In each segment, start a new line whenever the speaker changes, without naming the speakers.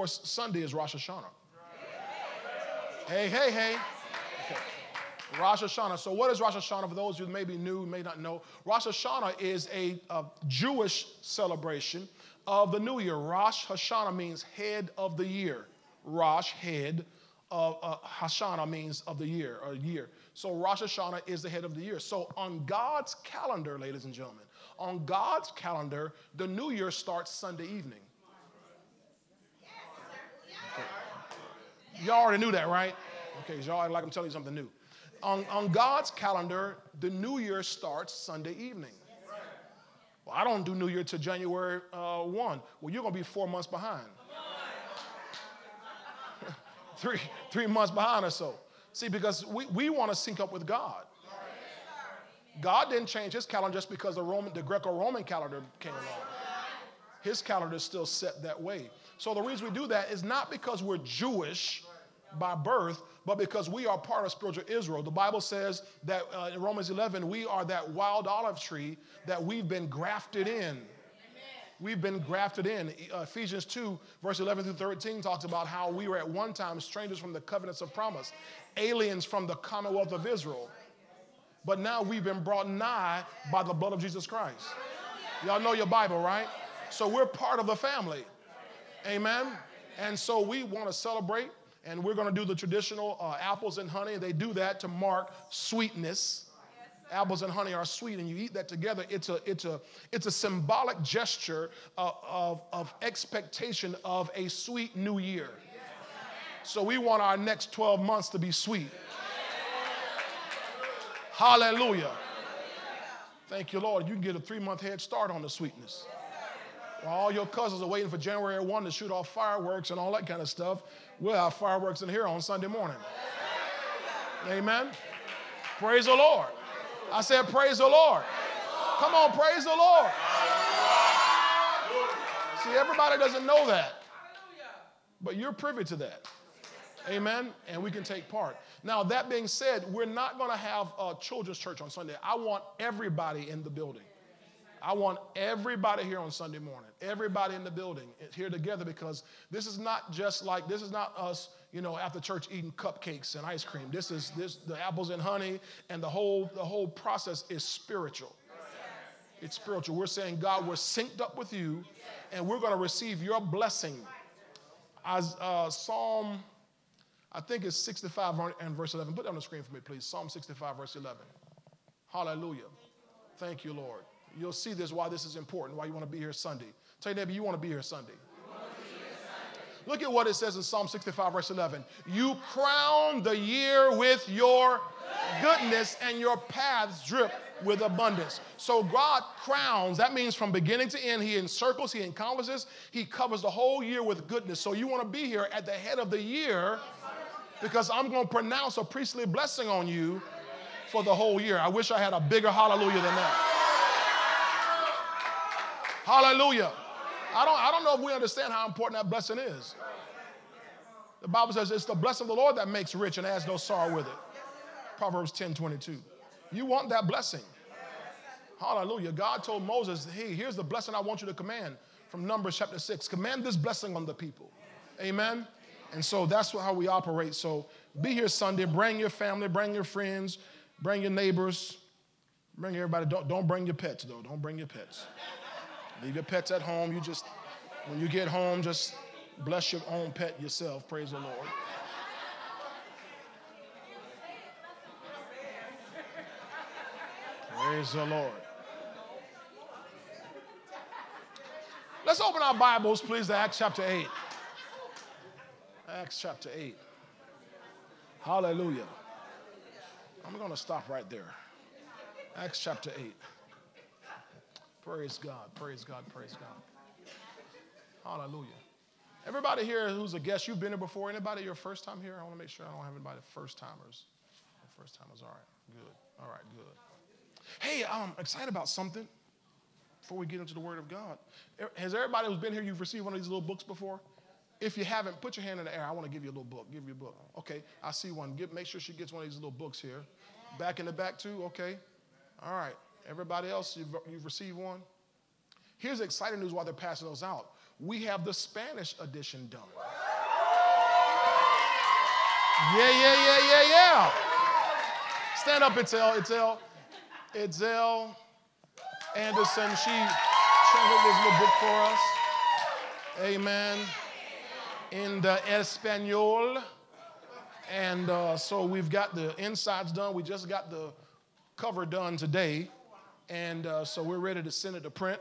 course, Sunday is Rosh Hashanah. Hey, hey, hey. Okay. Rosh Hashanah. So, what is Rosh Hashanah? For those who may be new, may not know, Rosh Hashanah is a, a Jewish celebration of the new year. Rosh Hashanah means head of the year. Rosh, head. Of, uh, Hashanah means of the year, or year. So Rosh Hashanah is the head of the year. So on God's calendar, ladies and gentlemen, on God's calendar, the new year starts Sunday evening. Y'all already knew that, right? Okay, y'all like I'm telling you something new. On, on God's calendar, the new year starts Sunday evening. Well, I don't do New Year till January uh, 1. Well, you're going to be four months behind. three, three months behind or so. See, because we, we want to sync up with God. God didn't change his calendar just because the Roman, the Greco-Roman calendar came along. His calendar is still set that way. So the reason we do that is not because we're Jewish by birth, but because we are part of spiritual Israel. The Bible says that uh, in Romans 11, we are that wild olive tree that we've been grafted in. We've been grafted in. Uh, Ephesians 2, verse 11 through 13 talks about how we were at one time strangers from the covenants of promise, aliens from the commonwealth of Israel. But now we've been brought nigh by the blood of Jesus Christ. Y'all know your Bible, right? So we're part of the family. Amen. And so we want to celebrate, and we're going to do the traditional uh, apples and honey. They do that to mark sweetness. Apples and honey are sweet and you eat that together it's a it's a it's a symbolic gesture of, of, of expectation of a sweet new year. So we want our next 12 months to be sweet. Hallelujah. Thank you lord. You can get a three month head start on the sweetness all your cousins are waiting for january 1 to shoot off fireworks and all that kind of stuff we'll have fireworks in here on sunday morning amen praise the lord I said, Praise the Lord. Come on, praise the Lord. See, everybody doesn't know that, but you're privy to that. Amen. And we can take part. Now, that being said, we're not going to have a children's church on Sunday. I want everybody in the building. I want everybody here on Sunday morning, everybody in the building here together because this is not just like, this is not us you know, after church eating cupcakes and ice cream. This is this the apples and honey, and the whole the whole process is spiritual. It's spiritual. We're saying, God, we're synced up with you, and we're going to receive your blessing. As uh, Psalm, I think it's 65 and verse 11. Put it on the screen for me, please. Psalm 65, verse 11. Hallelujah. Thank you, Lord. You'll see this why this is important, why you want to be here Sunday. Tell your neighbor you want to be here Sunday. Look at what it says in Psalm 65, verse 11. You crown the year with your goodness, and your paths drip with abundance. So God crowns, that means from beginning to end, He encircles, He encompasses, He covers the whole year with goodness. So you want to be here at the head of the year because I'm going to pronounce a priestly blessing on you for the whole year. I wish I had a bigger hallelujah than that. Hallelujah. I don't, I don't know if we understand how important that blessing is. The Bible says it's the blessing of the Lord that makes rich and adds no sorrow with it. Proverbs 10 22. You want that blessing. Hallelujah. God told Moses, hey, here's the blessing I want you to command from Numbers chapter 6. Command this blessing on the people. Amen. And so that's how we operate. So be here Sunday. Bring your family, bring your friends, bring your neighbors, bring everybody. Don't, don't bring your pets, though. Don't bring your pets. Leave your pets at home. You just, when you get home, just bless your own pet yourself. Praise the Lord. Praise the Lord. Let's open our Bibles, please, to Acts chapter 8. Acts chapter 8. Hallelujah. I'm going to stop right there. Acts chapter 8. Praise God, praise God, praise God. Hallelujah. Everybody here who's a guest, you've been here before. Anybody your first time here? I want to make sure I don't have anybody first timers. First timers, all right, good. All right, good. Hey, I'm excited about something before we get into the Word of God. Has everybody who's been here, you've received one of these little books before? If you haven't, put your hand in the air. I want to give you a little book. Give you a book. Okay, I see one. Give, make sure she gets one of these little books here. Back in the back, too. Okay. All right. Everybody else, you've, you've received one? Here's exciting news while they're passing those out. we have the Spanish edition done. Yeah, yeah, yeah, yeah, yeah. Stand up, Itzel, Itzel. Itzel Anderson, she translated this little book for us. Amen. In the Espanol. And uh, so we've got the insides done. We just got the cover done today. And uh, so we're ready to send it to print,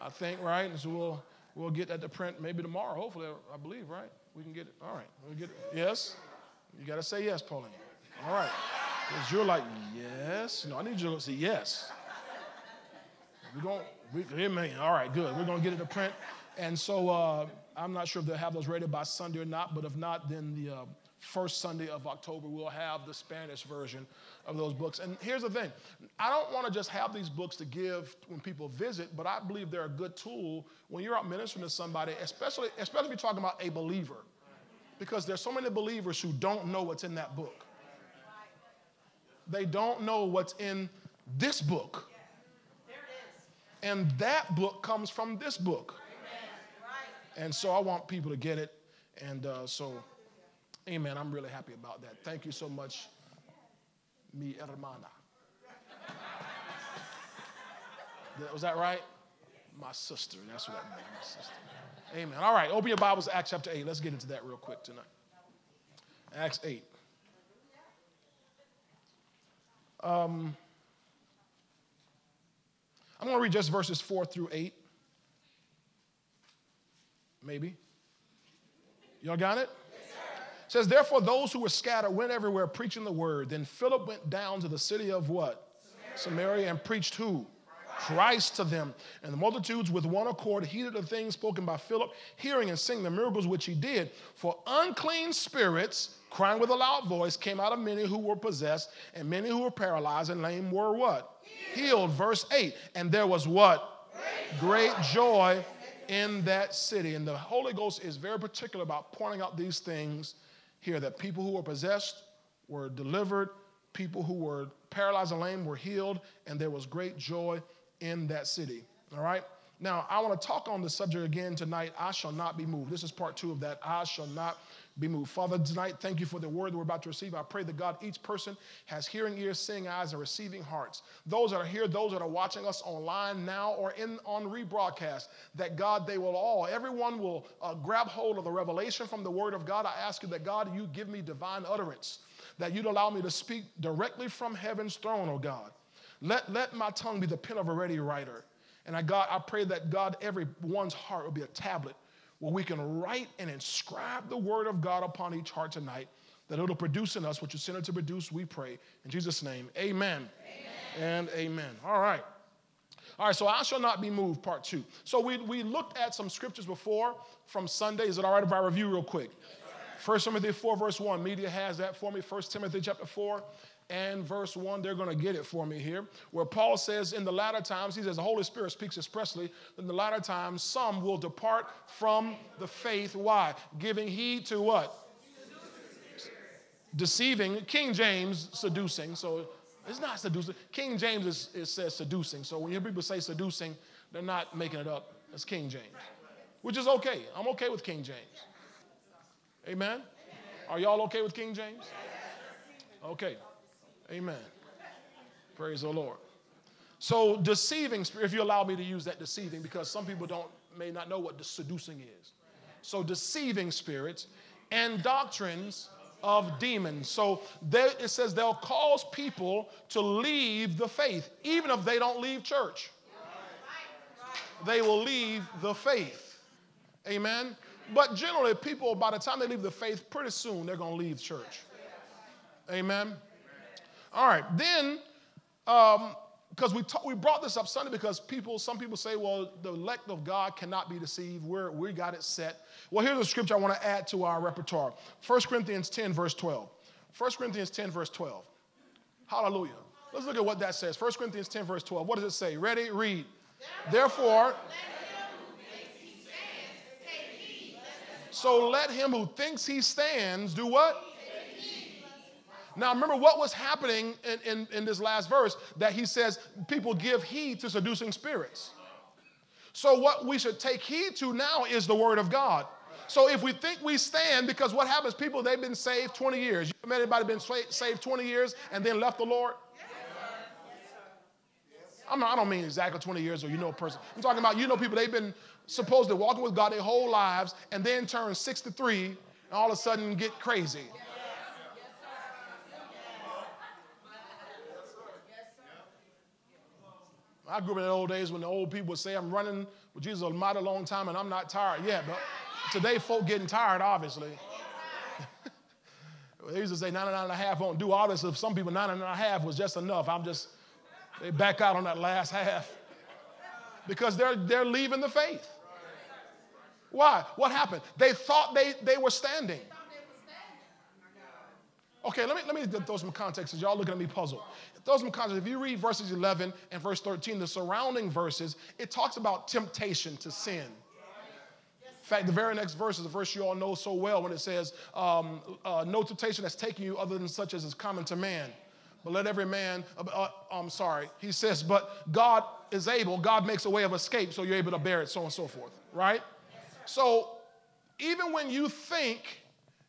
I think, right? And so we'll, we'll get that to print maybe tomorrow, hopefully, I believe, right? We can get it. All right. We'll get it. Yes? You got to say yes, Pauline. All right. Because you're like, yes. No, I need you to say yes. We're going, we, amen. All right, good. We're going to get it to print. And so uh, I'm not sure if they'll have those ready by Sunday or not, but if not, then the uh, first Sunday of October, we'll have the Spanish version of those books. And here's the thing I don't want to just have these books to give when people visit, but I believe they're a good tool when you're out ministering to somebody, especially, especially if you're talking about a believer. Because there's so many believers who don't know what's in that book. They don't know what's in this book. And that book comes from this book. And so I want people to get it. And uh, so, amen. I'm really happy about that. Thank you so much, mi hermana. Was that right? My sister. That's what that means. My sister. Amen. All right, open your Bibles Acts chapter 8. Let's get into that real quick tonight. Acts 8. Um, I'm going to read just verses 4 through 8. Maybe. Y'all got it? It says, Therefore, those who were scattered went everywhere preaching the word. Then Philip went down to the city of what? Samaria, Samaria and preached who? Christ to them. And the multitudes with one accord heeded the things spoken by Philip, hearing and seeing the miracles which he did. For unclean spirits, crying with a loud voice, came out of many who were possessed, and many who were paralyzed and lame were what? Healed. Verse 8. And there was what? Great joy in that city. And the Holy Ghost is very particular about pointing out these things here that people who were possessed were delivered, people who were paralyzed and lame were healed, and there was great joy in that city. All right? Now, I want to talk on the subject again tonight. I shall not be moved. This is part two of that. I shall not be moved. Father, tonight, thank you for the word we're about to receive. I pray that God, each person has hearing ears, seeing eyes, and receiving hearts. Those that are here, those that are watching us online now or in on rebroadcast, that God, they will all, everyone will uh, grab hold of the revelation from the word of God. I ask you that God, you give me divine utterance, that you'd allow me to speak directly from heaven's throne, oh God. Let, let my tongue be the pen of a ready writer. And I, God, I pray that God, everyone's heart will be a tablet where we can write and inscribe the word of God upon each heart tonight, that it'll produce in us what you sent it to produce, we pray. In Jesus' name, amen, amen. and amen. All right. All right, so I shall not be moved, part two. So we, we looked at some scriptures before from Sunday. Is it all right if I review real quick? First Timothy 4, verse 1. Media has that for me. First Timothy chapter 4 and verse 1. They're going to get it for me here, where Paul says, In the latter times, he says, the Holy Spirit speaks expressly, in the latter times, some will depart from the faith. Why? Giving heed to what? Deceiving. King James, seducing. So it's not seducing. King James is, says seducing. So when you hear people say seducing, they're not making it up. It's King James, which is okay. I'm okay with King James. Amen? Are y'all okay with King James? Okay. Amen. Praise the Lord. So deceiving if you allow me to use that deceiving, because some people don't may not know what the seducing is. So deceiving spirits and doctrines of demons. So they, it says they'll cause people to leave the faith, even if they don't leave church. They will leave the faith. Amen. But generally, people, by the time they leave the faith, pretty soon they're going to leave church. Amen. All right, then, because um, we, ta- we brought this up Sunday because people, some people say, well, the elect of God cannot be deceived. We're, we got it set. Well, here's a scripture I want to add to our repertoire 1 Corinthians 10, verse 12. 1 Corinthians 10, verse 12. Hallelujah. Let's look at what that says. 1 Corinthians 10, verse 12. What does it say? Ready? Read. Therefore, so let him who thinks he stands do what? Now, remember what was happening in, in, in, this last verse that he says people give heed to seducing spirits. So, what we should take heed to now is the Word of God. So, if we think we stand, because what happens, people, they've been saved 20 years. You met anybody been saved 20 years and then left the Lord? I'm not, I don't mean exactly 20 years or you know a person. I'm talking about you know people, they've been supposed to walking with God their whole lives and then turn 63 and all of a sudden get crazy. I grew up in the old days when the old people would say, I'm running with Jesus a mighty long time and I'm not tired yet. But today, folk getting tired, obviously. they used to say 99 and a half won't do. Obviously, some people, 99 and a half was just enough. I'm just, they back out on that last half because they're, they're leaving the faith. Why? What happened? They thought they, they were standing. Okay, let me, let me throw some context because y'all looking at me puzzled. Throw some context. If you read verses 11 and verse 13, the surrounding verses, it talks about temptation to sin. In fact, the very next verse is a verse you all know so well when it says, um, uh, No temptation has taken you other than such as is common to man. But let every man, uh, uh, I'm sorry, he says, but God is able, God makes a way of escape so you're able to bear it, so on and so forth, right? So even when you think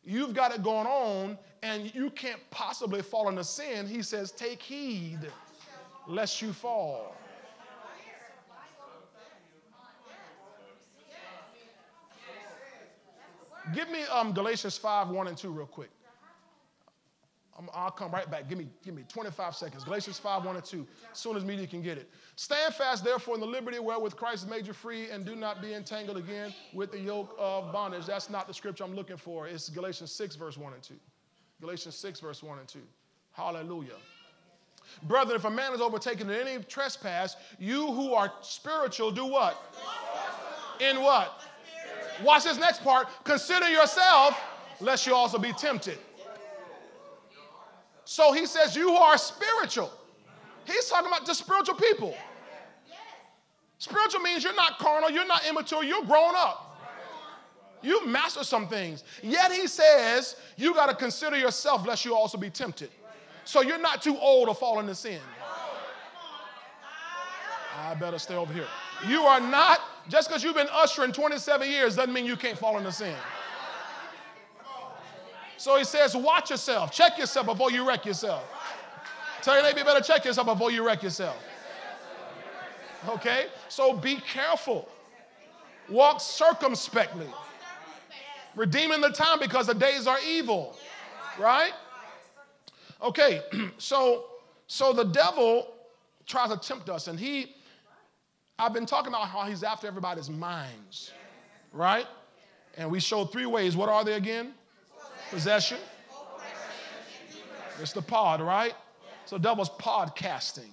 you've got it going on and you can't possibly fall into sin, he says, Take heed lest you fall. Give me um, Galatians 5 1 and 2 real quick. i will come right back. Give me, give me 25 seconds. Galatians 5 1 and 2. As soon as media can get it. Stand fast, therefore, in the liberty wherewith Christ made you free, and do not be entangled again with the yoke of bondage. That's not the scripture I'm looking for. It's Galatians 6, verse 1 and 2. Galatians 6, verse 1 and 2. Hallelujah. Brother, if a man is overtaken in any trespass, you who are spiritual do what? In what? Watch this next part. Consider yourself, lest you also be tempted. So he says, You who are spiritual. He's talking about the spiritual people. Spiritual means you're not carnal, you're not immature, you're grown up. You master some things. Yet he says you got to consider yourself lest you also be tempted. So you're not too old to fall into sin. I better stay over here. You are not, just because you've been ushering 27 years doesn't mean you can't fall into sin. So he says, watch yourself, check yourself before you wreck yourself. Tell your neighbor, you better check yourself before you wreck yourself. Okay? So be careful. Walk circumspectly redeeming the time because the days are evil. Right? Okay, so so the devil tries to tempt us, and he I've been talking about how he's after everybody's minds, right? And we showed three ways. What are they again? Possession. It's the pod, right? So devil's podcasting.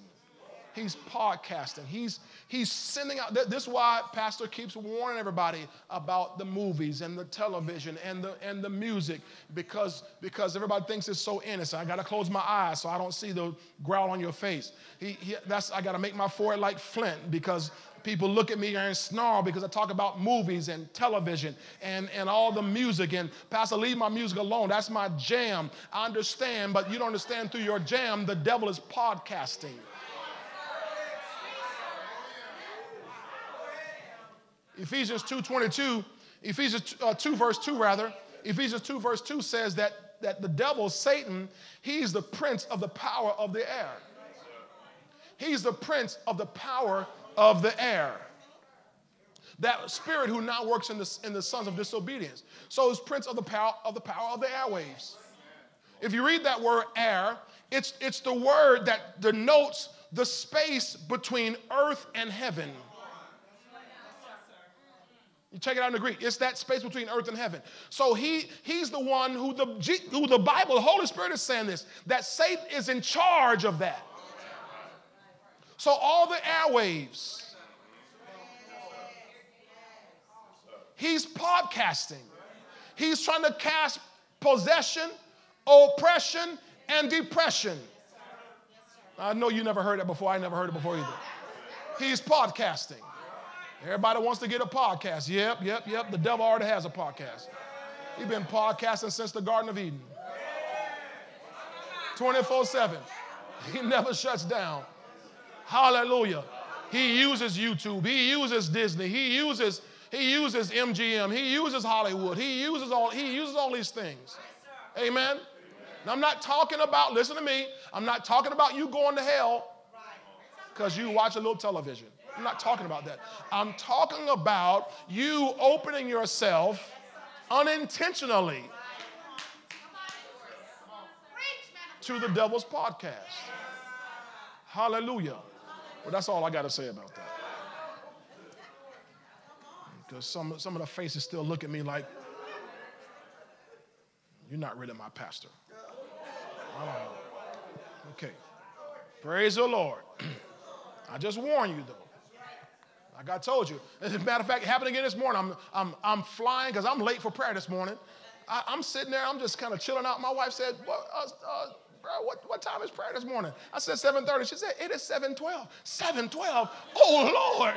He's podcasting. He's he's sending out. This is why Pastor keeps warning everybody about the movies and the television and the and the music because because everybody thinks it's so innocent. I got to close my eyes so I don't see the growl on your face. He, he that's I got to make my forehead like flint because people look at me and snarl because I talk about movies and television and, and all the music. And Pastor, leave my music alone. That's my jam. I understand, but you don't understand through your jam, the devil is podcasting. Ephesians 2.22, Ephesians uh, 2 verse 2 rather, Ephesians 2 verse 2 says that, that the devil, Satan, he's the prince of the power of the air. He's the prince of the power of the air. That spirit who now works in the, in the sons of disobedience. So he's prince of the power of the power of the airwaves. If you read that word air, it's, it's the word that denotes the space between earth and heaven. You check it out in the Greek. It's that space between earth and heaven. So he, he's the one who the, who the Bible, the Holy Spirit is saying this, that Satan is in charge of that. So all the airwaves, he's podcasting. He's trying to cast possession, oppression, and depression. I know you never heard that before. I never heard it before either. He's podcasting. Everybody wants to get a podcast. Yep, yep, yep. The devil already has a podcast. He's been podcasting since the Garden of Eden 24 7. He never shuts down. Hallelujah. He uses YouTube. He uses Disney. He uses he uses MGM. He uses Hollywood. He uses all he uses all these things. Amen. Now, I'm not talking about, listen to me, I'm not talking about you going to hell because you watch a little television. I'm not talking about that. I'm talking about you opening yourself unintentionally to the devil's podcast. Hallelujah. Well, that's all I got to say about that. Because some, some of the faces still look at me like, you're not really my pastor. Okay. Praise the Lord. I just warn you, though. Like I told you. As a matter of fact, it happened again this morning. I'm, I'm, I'm flying because I'm late for prayer this morning. I, am sitting there, I'm just kind of chilling out. My wife said, what, uh, uh, bro, what, what time is prayer this morning? I said 7.30. She said, it is 7.12. 7.12? Oh, Lord.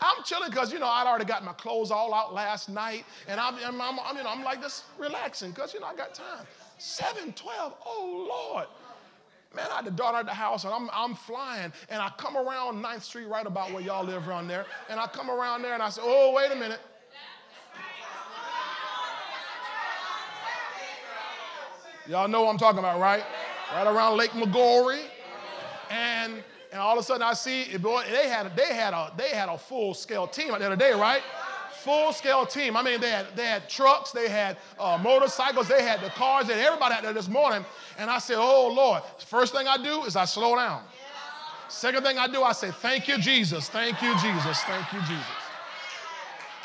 I'm chilling because, you know, I'd already got my clothes all out last night. And I'm, I'm, I'm, you know, I'm like just relaxing because, you know, I got time. 712, oh Lord. Man, I had the daughter at the house and I'm, I'm flying and I come around 9th Street right about where y'all live around there. And I come around there and I say, oh, wait a minute. Y'all know what I'm talking about, right? Right around Lake Maggiore. And, and all of a sudden I see, boy, they had, they had, a, they had a full scale team the other day, right? Full scale team. I mean, they had, they had trucks, they had uh, motorcycles, they had the cars, had everybody out there this morning. And I said, Oh Lord, first thing I do is I slow down. Second thing I do, I say, Thank you, Jesus. Thank you, Jesus. Thank you, Jesus.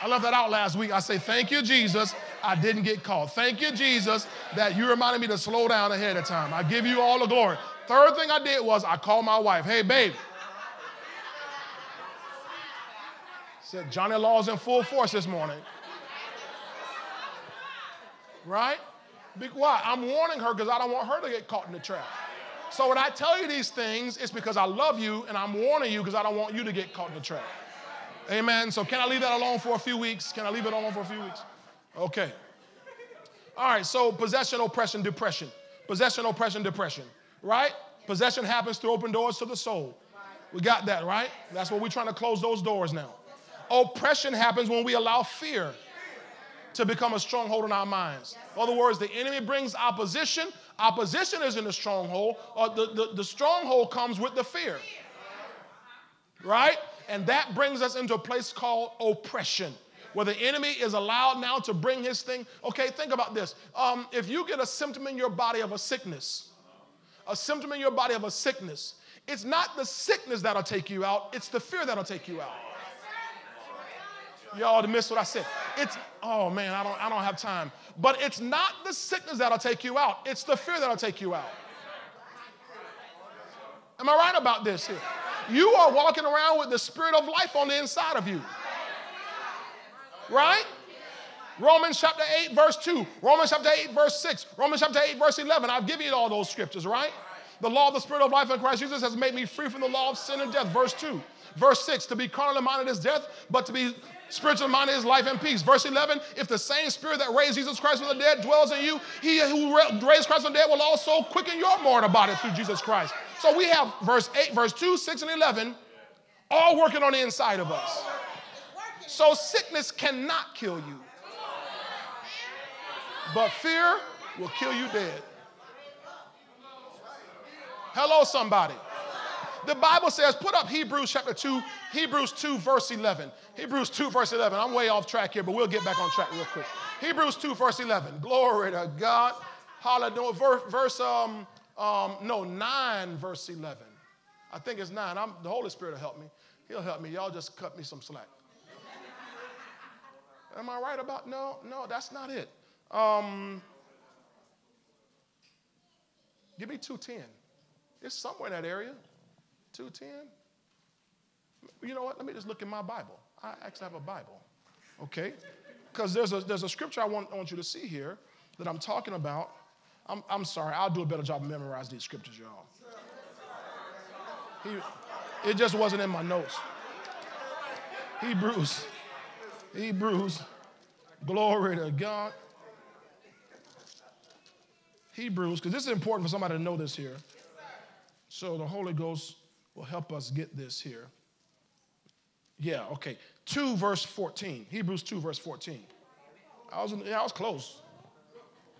I left that out last week. I say, Thank you, Jesus. I didn't get caught. Thank you, Jesus, that you reminded me to slow down ahead of time. I give you all the glory. Third thing I did was I called my wife. Hey, babe, Said Johnny Law's in full force this morning. Right? Why? I'm warning her because I don't want her to get caught in the trap. So when I tell you these things, it's because I love you and I'm warning you because I don't want you to get caught in the trap. Amen. So can I leave that alone for a few weeks? Can I leave it alone for a few weeks? Okay. All right, so possession, oppression, depression. Possession, oppression, depression. Right? Possession happens through open doors to the soul. We got that, right? That's what we're trying to close those doors now. Oppression happens when we allow fear to become a stronghold in our minds. In other words, the enemy brings opposition. Opposition isn't a stronghold. Or the, the, the stronghold comes with the fear. Right? And that brings us into a place called oppression where the enemy is allowed now to bring his thing. Okay, think about this. Um, if you get a symptom in your body of a sickness, a symptom in your body of a sickness, it's not the sickness that'll take you out, it's the fear that'll take you out. Y'all missed what I said. It's, oh man, I don't, I don't have time. But it's not the sickness that'll take you out, it's the fear that'll take you out. Am I right about this here? You are walking around with the spirit of life on the inside of you. Right? Romans chapter 8, verse 2, Romans chapter 8, verse 6, Romans chapter 8, verse 11. I've given you all those scriptures, right? The law of the spirit of life in Christ Jesus has made me free from the law of sin and death, verse 2. Verse 6, to be carnally minded is death, but to be spiritual minded is life and peace. Verse 11, if the same spirit that raised Jesus Christ from the dead dwells in you, he who raised Christ from the dead will also quicken your mortal body through Jesus Christ. So we have verse 8, verse 2, 6, and 11 all working on the inside of us. So sickness cannot kill you, but fear will kill you dead. Hello, somebody. The Bible says, put up Hebrews chapter 2, Hebrews 2, verse 11. Hebrews 2, verse 11. I'm way off track here, but we'll get back on track real quick. Hebrews 2, verse 11. Glory to God. Hallelujah. Verse, verse um, um, no, 9, verse 11. I think it's 9. I'm, the Holy Spirit will help me. He'll help me. Y'all just cut me some slack. Am I right about? No, no, that's not it. Um, give me 210. It's somewhere in that area. 210? You know what? Let me just look in my Bible. I actually have a Bible. Okay? Because there's a, there's a scripture I want, I want you to see here that I'm talking about. I'm, I'm sorry, I'll do a better job of memorizing these scriptures, y'all. He, it just wasn't in my notes. Hebrews. Hebrews. Glory to God. Hebrews, because this is important for somebody to know this here. So the Holy Ghost will help us get this here. Yeah, okay. 2 verse 14. Hebrews 2 verse 14. I was, yeah, I was close.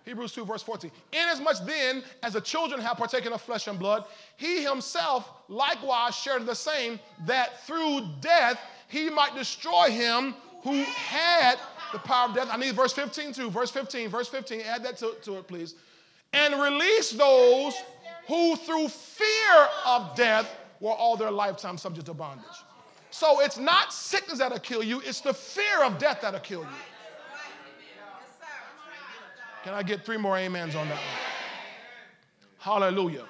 Hebrews 2 verse 14. Inasmuch then as the children have partaken of flesh and blood, he himself likewise shared the same, that through death he might destroy him who had the power of death. I need verse 15 too. Verse 15, verse 15. Add that to, to it, please. And release those who through fear of death were all their lifetime subject to bondage. So it's not sickness that'll kill you, it's the fear of death that'll kill you. Can I get three more amens on that one? Hallelujah.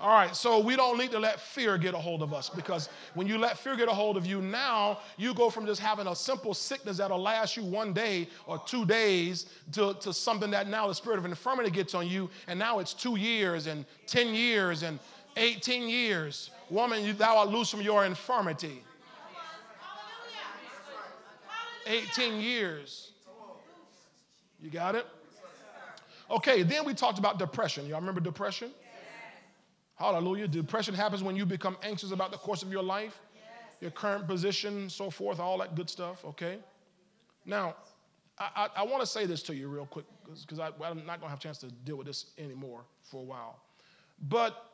All right, so we don't need to let fear get a hold of us because when you let fear get a hold of you, now you go from just having a simple sickness that'll last you one day or two days to, to something that now the spirit of infirmity gets on you, and now it's two years and 10 years and 18 years. Woman, thou art loose from your infirmity. 18 years. You got it? Okay, then we talked about depression. Y'all remember depression? Hallelujah. Depression happens when you become anxious about the course of your life, your current position, so forth, all that good stuff, okay? Now, I, I, I want to say this to you real quick because I'm not going to have a chance to deal with this anymore for a while. But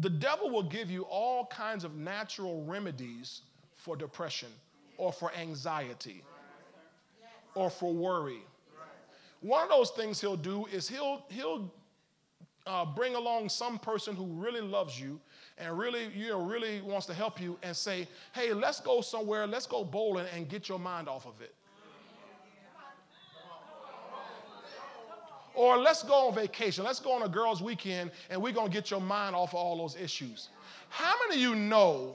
the devil will give you all kinds of natural remedies for depression or for anxiety or for worry. One of those things he'll do is he'll, he'll uh, bring along some person who really loves you and really, you know, really wants to help you and say, hey, let's go somewhere, let's go bowling and get your mind off of it. Or let's go on vacation. Let's go on a girls' weekend and we're going to get your mind off of all those issues. How many of you know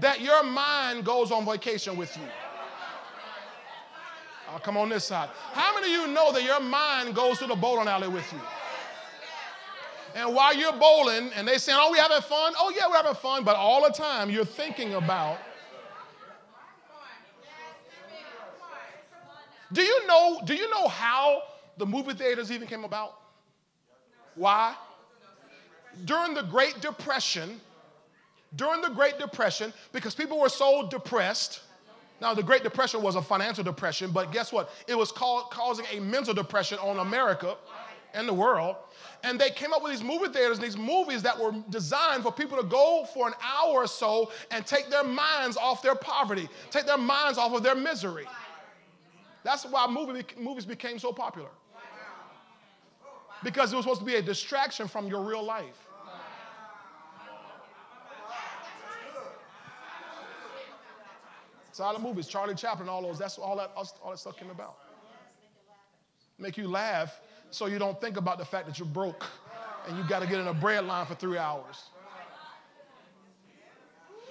that your mind goes on vacation with you? I'll come on this side. How many of you know that your mind goes to the bowling alley with you? And while you're bowling and they saying, oh, we having fun? Oh, yeah, we're having fun. But all the time you're thinking about. Do you know, do you know how the movie theaters even came about? Why? During the Great Depression, during the Great Depression, because people were so depressed. Now, the Great Depression was a financial depression, but guess what? It was called, causing a mental depression on America and the world. And they came up with these movie theaters, these movies that were designed for people to go for an hour or so and take their minds off their poverty, take their minds off of their misery. That's why movie, movies became so popular. Because it was supposed to be a distraction from your real life. Silent movies, Charlie Chaplin, all those, that's all that, all that stuff came about. Make you laugh so you don't think about the fact that you're broke and you got to get in a bread line for three hours.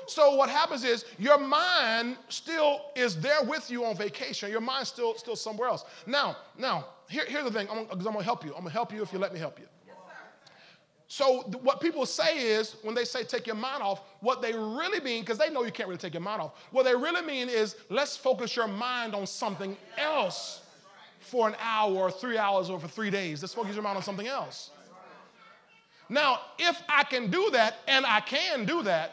So what happens is your mind still is there with you on vacation. Your mind's still still somewhere else. Now, now, here, here's the thing. Because I'm, I'm, gonna help you. I'm gonna help you if you let me help you. So what people say is when they say take your mind off, what they really mean, because they know you can't really take your mind off. What they really mean is let's focus your mind on something else for an hour or three hours or for three days. Let's focus your mind on something else. Now, if I can do that, and I can do that,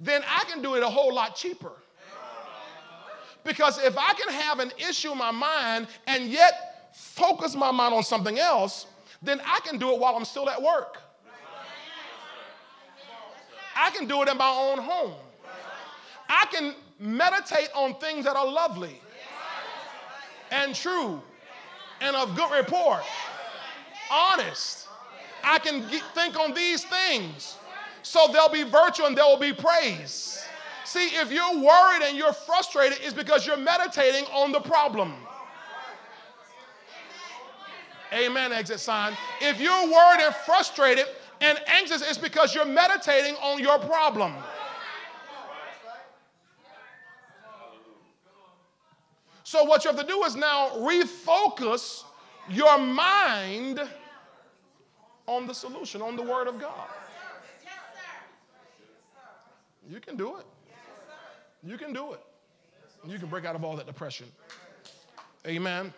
then I can do it a whole lot cheaper. Because if I can have an issue in my mind and yet focus my mind on something else, then I can do it while I'm still at work. I can do it in my own home. I can meditate on things that are lovely and true and of good report, honest. I can get, think on these things. So there'll be virtue and there will be praise. See, if you're worried and you're frustrated, it's because you're meditating on the problem. Amen, exit sign. If you're worried and frustrated and anxious, it's because you're meditating on your problem. So, what you have to do is now refocus your mind on the solution, on the Word of God. You can do it. You can do it. You can break out of all that depression. Amen.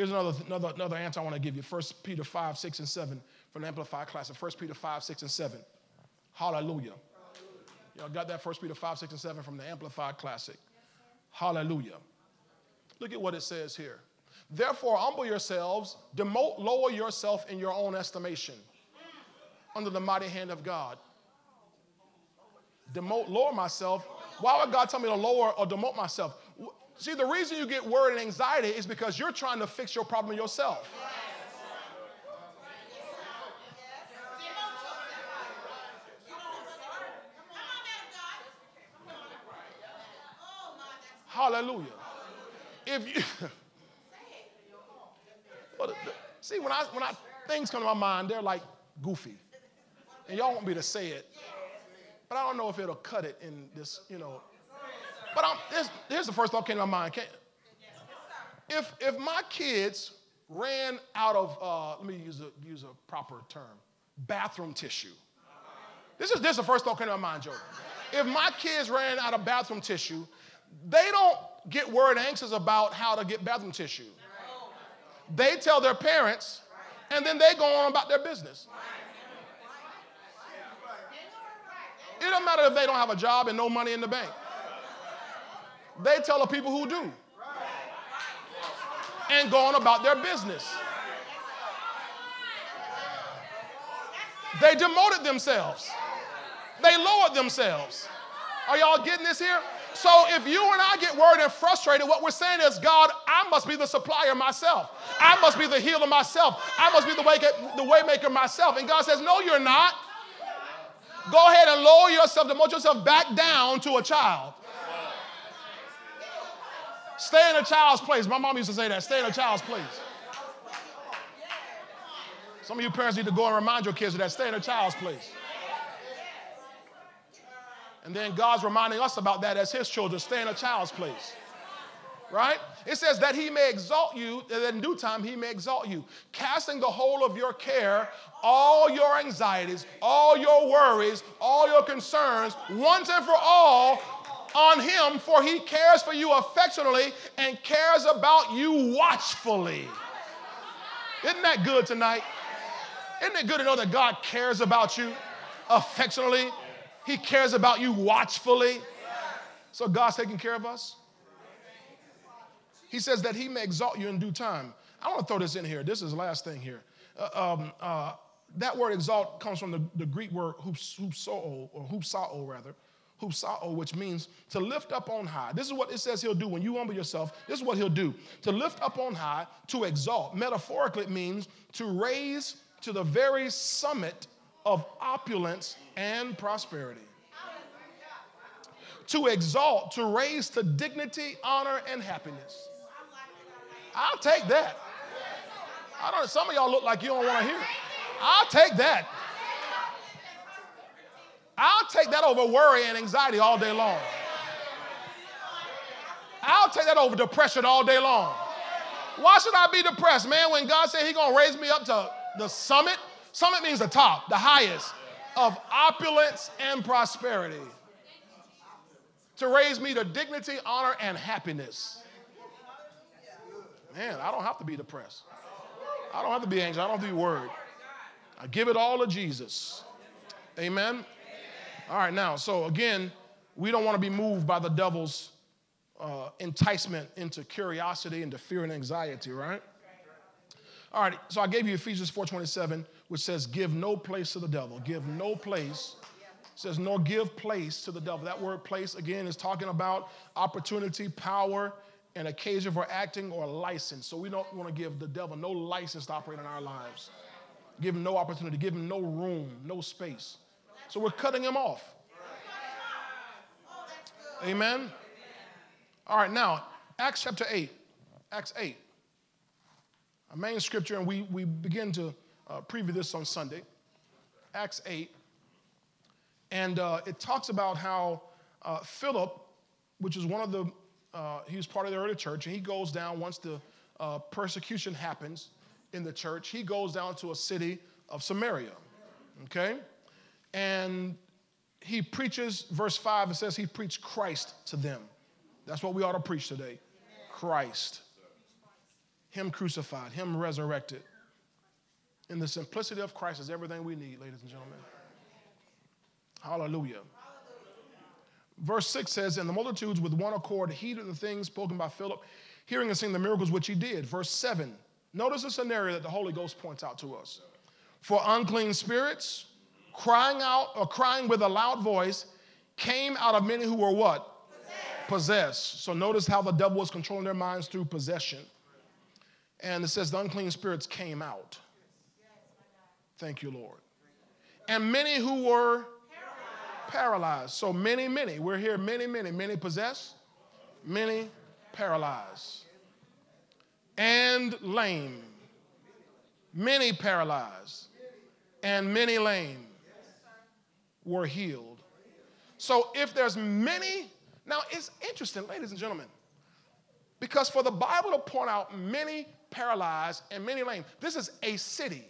Here's another, another, another answer I want to give you 1 Peter 5, 6, and 7 from the Amplified Classic. 1 Peter 5, 6, and 7. Hallelujah. Y'all got that First Peter 5, 6, and 7 from the Amplified Classic. Hallelujah. Look at what it says here. Therefore, humble yourselves, demote, lower yourself in your own estimation under the mighty hand of God. Demote, lower myself. Why would God tell me to lower or demote myself? See, the reason you get worried and anxiety is because you're trying to fix your problem yourself. Hallelujah. If you see when I when I things come to my mind, they're like goofy. And y'all want me to say it. But I don't know if it'll cut it in this, you know. But here's, here's the first thought came to my mind. if, if my kids ran out of, uh, let me use a, use a proper term, bathroom tissue. This is, this is the first thought came to my mind, Joe. If my kids ran out of bathroom tissue, they don't get worried anxious about how to get bathroom tissue. They tell their parents, and then they go on about their business. It doesn't matter if they don't have a job and no money in the bank. They tell the people who do. And go on about their business. They demoted themselves. They lowered themselves. Are y'all getting this here? So if you and I get worried and frustrated, what we're saying is, God, I must be the supplier myself. I must be the healer myself. I must be the way, the way maker myself. And God says, No, you're not. Go ahead and lower yourself, demote yourself back down to a child. Stay in a child's place. My mom used to say that. Stay in a child's place. Some of you parents need to go and remind your kids of that. Stay in a child's place. And then God's reminding us about that as His children. Stay in a child's place right? It says that he may exalt you, that in due time he may exalt you, casting the whole of your care, all your anxieties, all your worries, all your concerns, once and for all on him, for he cares for you affectionately and cares about you watchfully. Isn't that good tonight? Isn't it good to know that God cares about you affectionately? He cares about you watchfully. So God's taking care of us. He says that he may exalt you in due time. I want to throw this in here. This is the last thing here. Uh, um, uh, that word exalt comes from the, the Greek word hupsao, or hupsao rather, hupsao, which means to lift up on high. This is what it says he'll do when you humble yourself. This is what he'll do. To lift up on high, to exalt. Metaphorically, it means to raise to the very summit of opulence and prosperity. To exalt, to raise to dignity, honor, and happiness. I'll take that. I don't some of y'all look like you don't want to hear it. I'll take that. I'll take that over worry and anxiety all day long. I'll take that over depression all day long. Why should I be depressed, man, when God said He's gonna raise me up to the summit? Summit means the top, the highest of opulence and prosperity. To raise me to dignity, honor, and happiness. Man, I don't have to be depressed. I don't have to be anxious. I don't have to be worried. I give it all to Jesus. Amen. All right, now, so again, we don't want to be moved by the devil's uh, enticement into curiosity, into fear and anxiety, right? All right, so I gave you Ephesians 4:27, which says, "Give no place to the devil. Give no place." Says, "Nor give place to the devil." That word "place" again is talking about opportunity, power, an occasion for acting or license. So we don't want to give the devil no license to operate in our lives. Give him no opportunity, give him no room, no space. So we're cutting him off. Amen. All right, now, Acts chapter 8. Acts 8. A main scripture, and we, we begin to uh, preview this on Sunday. Acts 8. And uh, it talks about how uh, Philip, which is one of the uh, he was part of the early church, and he goes down once the uh, persecution happens in the church. He goes down to a city of Samaria, okay? And he preaches, verse 5, it says he preached Christ to them. That's what we ought to preach today Christ. Him crucified, Him resurrected. In the simplicity of Christ is everything we need, ladies and gentlemen. Hallelujah. Verse 6 says, And the multitudes with one accord heeded the things spoken by Philip, hearing and seeing the miracles which he did. Verse 7. Notice the scenario that the Holy Ghost points out to us. For unclean spirits, crying out or crying with a loud voice, came out of many who were what? Possessed. Possessed. So notice how the devil was controlling their minds through possession. And it says the unclean spirits came out. Thank you, Lord. And many who were paralyzed. So many, many. We're here, many, many. Many possessed, many paralyzed, and lame. Many paralyzed, and many lame were healed. So if there's many, now it's interesting, ladies and gentlemen, because for the Bible to point out many paralyzed and many lame, this is a city.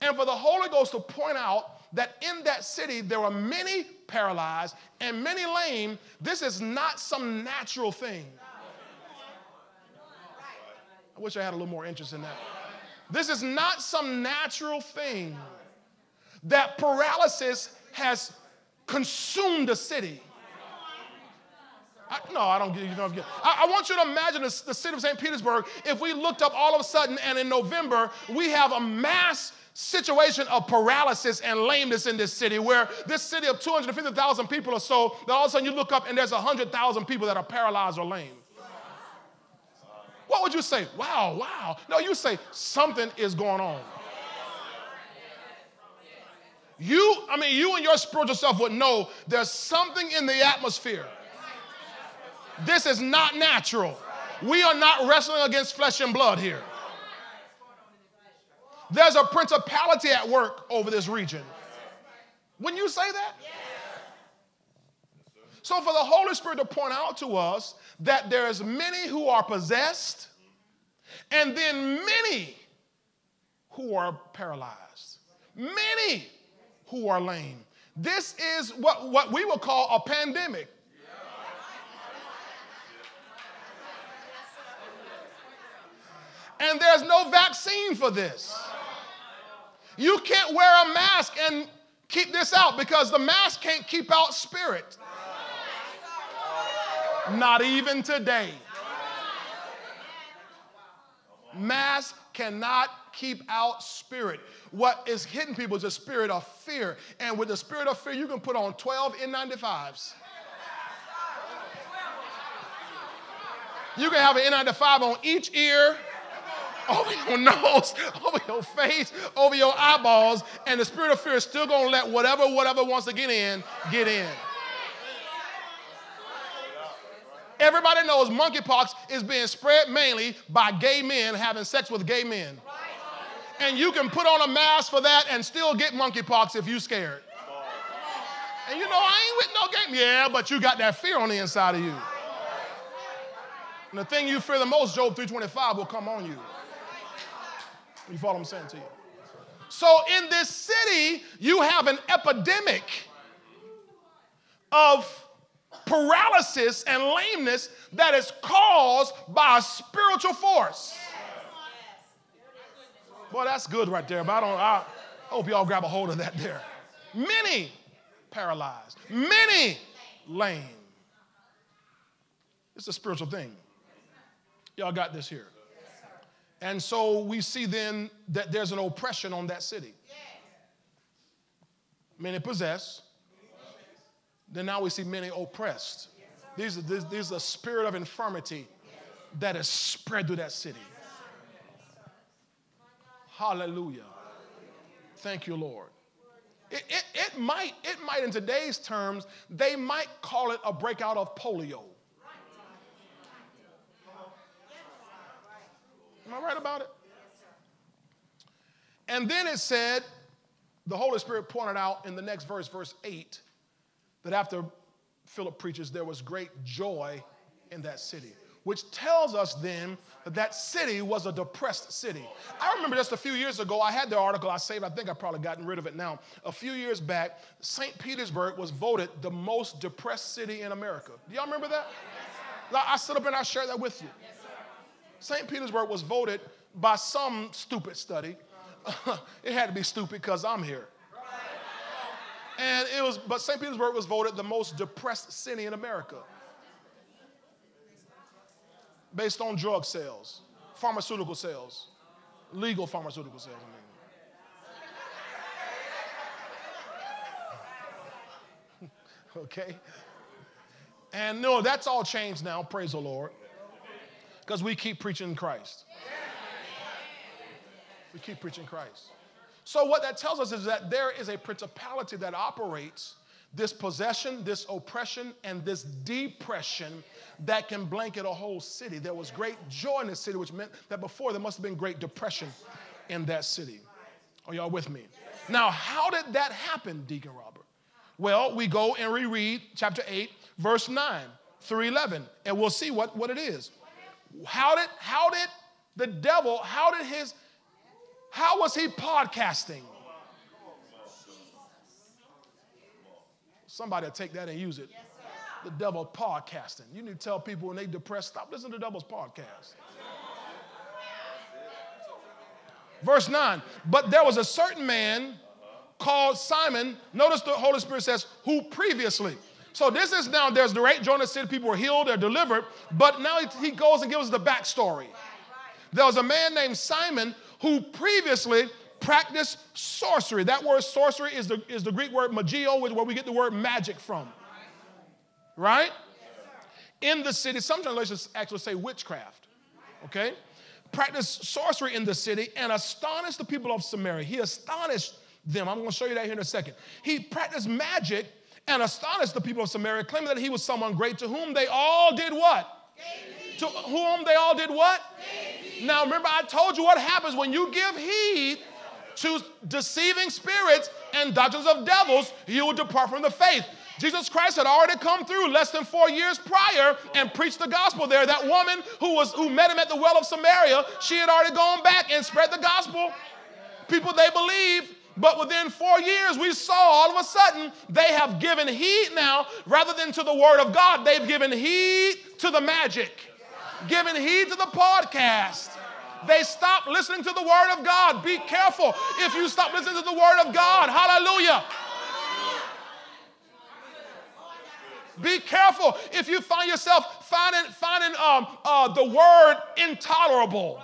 And for the Holy Ghost to point out that in that city there were many paralyzed and many lame, this is not some natural thing. I wish I had a little more interest in that. This is not some natural thing that paralysis has consumed a city. I, no, I don't get you. Don't get, I, I, want you to imagine the, the city of St. Petersburg if we looked up all of a sudden and in November we have a mass situation of paralysis and lameness in this city where this city of 250,000 people or so, that all of a sudden you look up and there's 100,000 people that are paralyzed or lame. What would you say? Wow, wow. No, you say something is going on. You, I mean, you and your spiritual self would know there's something in the atmosphere. This is not natural. We are not wrestling against flesh and blood here. There's a principality at work over this region. Wouldn't you say that? So, for the Holy Spirit to point out to us that there's many who are possessed, and then many who are paralyzed, many who are lame. This is what, what we would call a pandemic. And there's no vaccine for this. You can't wear a mask and keep this out because the mask can't keep out spirit. Not even today. Mask cannot keep out spirit. What is hitting people is a spirit of fear. And with the spirit of fear, you can put on 12 N95s. You can have an N95 on each ear over your nose, over your face, over your eyeballs, and the spirit of fear is still going to let whatever, whatever wants to get in, get in. Everybody knows monkeypox is being spread mainly by gay men having sex with gay men. And you can put on a mask for that and still get monkeypox if you're scared. And you know, I ain't with no game. Yeah, but you got that fear on the inside of you. And the thing you fear the most, Job 325, will come on you. You follow what I'm saying to you? So in this city, you have an epidemic of paralysis and lameness that is caused by a spiritual force. Boy, that's good right there, but I don't I hope y'all grab a hold of that there. Many paralyzed, many lame. It's a spiritual thing. Y'all got this here. And so we see then that there's an oppression on that city. Many possessed. Then now we see many oppressed. These are, these this is a spirit of infirmity that is spread through that city. Hallelujah. Thank you, Lord. It, it, it, might, it might, in today's terms, they might call it a breakout of polio. Am I right about it? And then it said, the Holy Spirit pointed out in the next verse, verse 8, that after Philip preaches, there was great joy in that city, which tells us then that that city was a depressed city. I remember just a few years ago, I had the article I saved, I think I've probably gotten rid of it now. A few years back, St. Petersburg was voted the most depressed city in America. Do y'all remember that? I stood up and I shared that with you. St. Petersburg was voted by some stupid study. it had to be stupid because I'm here. And it was, but St. Petersburg was voted the most depressed city in America based on drug sales, pharmaceutical sales, legal pharmaceutical sales. I mean. okay? And no, that's all changed now, praise the Lord, because we keep preaching Christ. We keep preaching Christ. So, what that tells us is that there is a principality that operates this possession, this oppression, and this depression that can blanket a whole city. There was great joy in the city, which meant that before there must have been great depression in that city. Are y'all with me? Now, how did that happen, Deacon Robert? Well, we go and reread chapter 8, verse 9 through 11, and we'll see what, what it is. How did, how did the devil, how did his, how was he podcasting? Somebody take that and use it. The devil podcasting. You need to tell people when they depressed, stop listening to the devil's podcast. Verse 9, but there was a certain man called Simon. Notice the Holy Spirit says, who previously. So this is now, there's the right Jonah City, people were healed, they're delivered, but now he goes and gives us the backstory. There was a man named Simon who previously practiced sorcery. That word sorcery is the, is the Greek word magio, where we get the word magic from. Right? In the city, some translations actually say witchcraft. Okay? Practiced sorcery in the city and astonished the people of Samaria. He astonished them. I'm going to show you that here in a second. He practiced magic and astonished the people of Samaria, claiming that he was someone great to whom they all did what? To whom they all did what? Now, remember, I told you what happens when you give heed to deceiving spirits and doctrines of devils, you will depart from the faith. Jesus Christ had already come through less than four years prior and preached the gospel there. That woman who was who met him at the well of Samaria, she had already gone back and spread the gospel. People they believe, but within four years, we saw all of a sudden they have given heed now, rather than to the word of God, they've given heed to the magic, given heed to the podcast. They stopped listening to the word of God. Be careful if you stop listening to the word of God. Hallelujah. Be careful if you find yourself finding, finding um, uh, the word intolerable.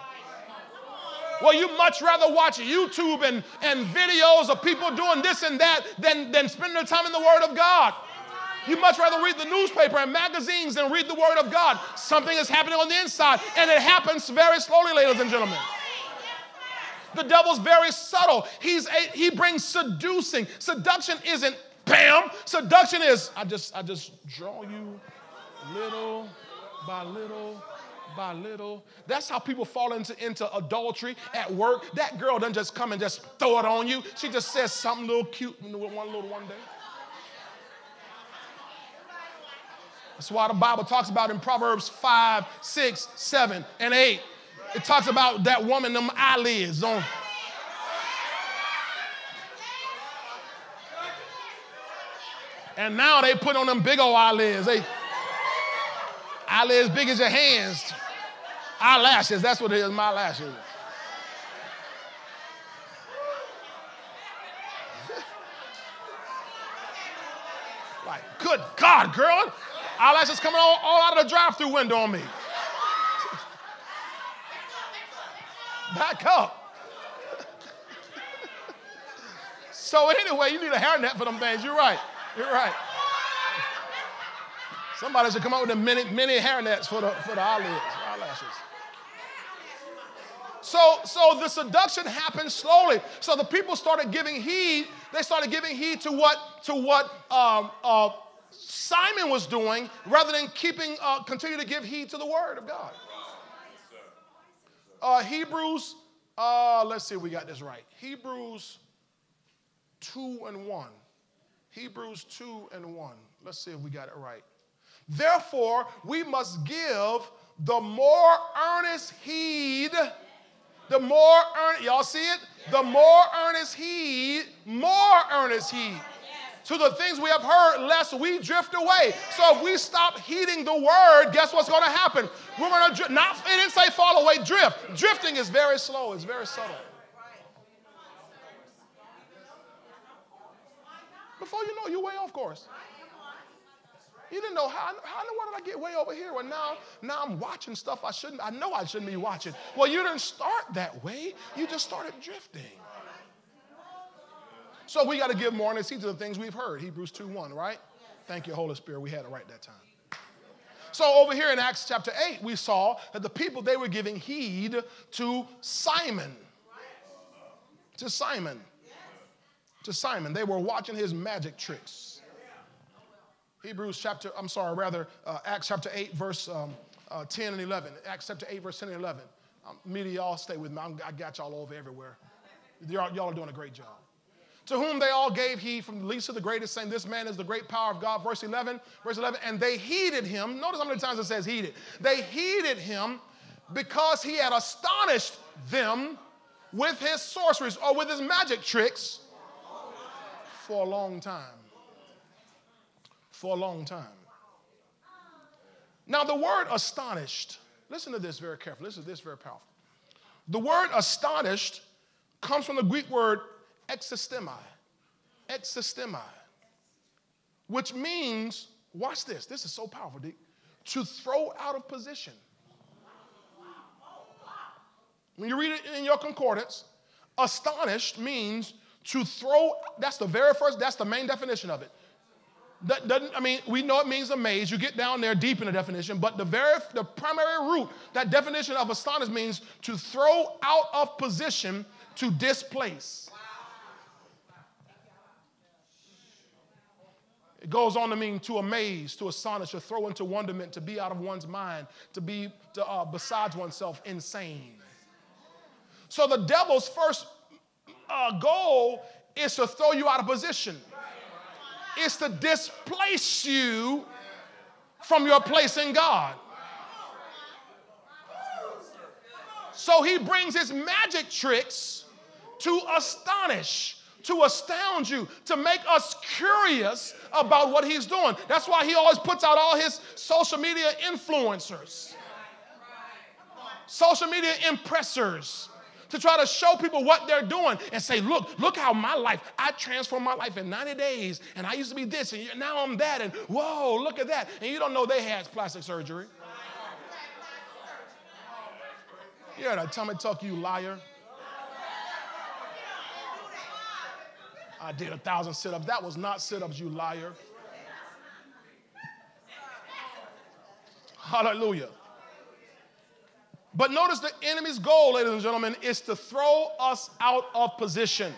Well, you much rather watch YouTube and, and videos of people doing this and that than, than spending the time in the Word of God. You much rather read the newspaper and magazines than read the Word of God. Something is happening on the inside, and it happens very slowly, ladies and gentlemen. The devil's very subtle. He's a, he brings seducing. Seduction isn't bam. Seduction is I just I just draw you little by little by little. That's how people fall into, into adultery at work. That girl doesn't just come and just throw it on you. She just says something little cute one little one day. That's why the Bible talks about in Proverbs 5, 6, 7, and 8. It talks about that woman, them eyelids on. And now they put on them big old eyelids. They eyelids big as your hands. Eyelashes, that's what it is, my lashes. like, good God, girl. Eyelashes coming all, all out of the drive through window on me. Back up. so, anyway, you need a hairnet for them things. You're right. You're right. Somebody should come up with a mini, mini hairnets for the, for the eyelids, eyelashes. So, so the seduction happened slowly. So the people started giving heed. They started giving heed to what to what um, uh, Simon was doing, rather than keeping uh, continue to give heed to the word of God. Uh, Hebrews, uh, let's see if we got this right. Hebrews two and one. Hebrews two and one. Let's see if we got it right. Therefore, we must give the more earnest heed the more earnest, y'all see it? The more earnest heed, more earnest heed to the things we have heard, lest we drift away. So if we stop heeding the word, guess what's going to happen? We're going to not. It didn't say fall away, drift. Drifting is very slow. It's very subtle. Before you know, you're way off course. You didn't know how, how in the world did I get way over here? Well, now, now I'm watching stuff I shouldn't, I know I shouldn't be watching. Well, you didn't start that way. You just started drifting. So we got to give more honest heed to the things we've heard. Hebrews 2 1, right? Thank you, Holy Spirit. We had it right that time. So over here in Acts chapter 8, we saw that the people, they were giving heed to Simon. To Simon. To Simon. They were watching his magic tricks. Hebrews chapter, I'm sorry, rather, uh, Acts chapter 8, verse um, uh, 10 and 11. Acts chapter 8, verse 10 and 11. Um, media, y'all stay with me. I'm, i got y'all over everywhere. Y'all, y'all are doing a great job. To whom they all gave heed, from the least to the greatest, saying, This man is the great power of God. Verse 11, verse 11, and they heeded him. Notice how many times it says heeded. They heeded him because he had astonished them with his sorceries or with his magic tricks for a long time. For a long time. Now, the word astonished, listen to this very carefully. Listen to this very powerful. The word astonished comes from the Greek word exostemi. Exostemi. Which means, watch this, this is so powerful, Dick, to throw out of position. When you read it in your concordance, astonished means to throw, that's the very first, that's the main definition of it. That doesn't, I mean, we know it means amaze. You get down there deep in the definition, but the very, the primary root, that definition of astonished means to throw out of position, to displace. It goes on to mean to amaze, to astonish, to throw into wonderment, to be out of one's mind, to be to, uh, besides oneself, insane. So the devil's first uh, goal is to throw you out of position. It's to displace you from your place in God. So he brings his magic tricks to astonish to astound you, to make us curious about what he's doing. That's why he always puts out all his social media influencers, social media impressors to try to show people what they're doing and say, look, look how my life, I transformed my life in 90 days, and I used to be this, and now I'm that, and whoa, look at that. And you don't know they had plastic surgery. Yeah, that tummy tuck, you liar. I did a thousand sit ups. That was not sit ups, you liar. Hallelujah. But notice the enemy's goal, ladies and gentlemen, is to throw us out of position.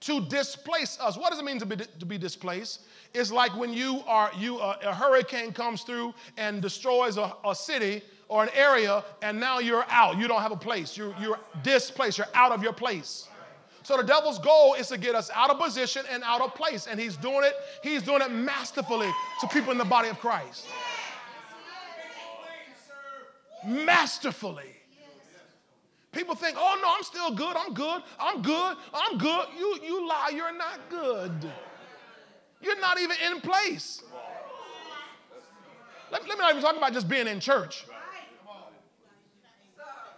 To displace us. What does it mean to be, to be displaced? It's like when you are, you, a hurricane comes through and destroys a, a city or an area, and now you're out. You don't have a place. You're, you're displaced. You're out of your place. So the devil's goal is to get us out of position and out of place. And he's doing it, he's doing it masterfully to people in the body of Christ. Masterfully. People think, oh no, I'm still good, I'm good, I'm good, I'm good. You, you lie, you're not good. You're not even in place. Let, let me not even talk about just being in church.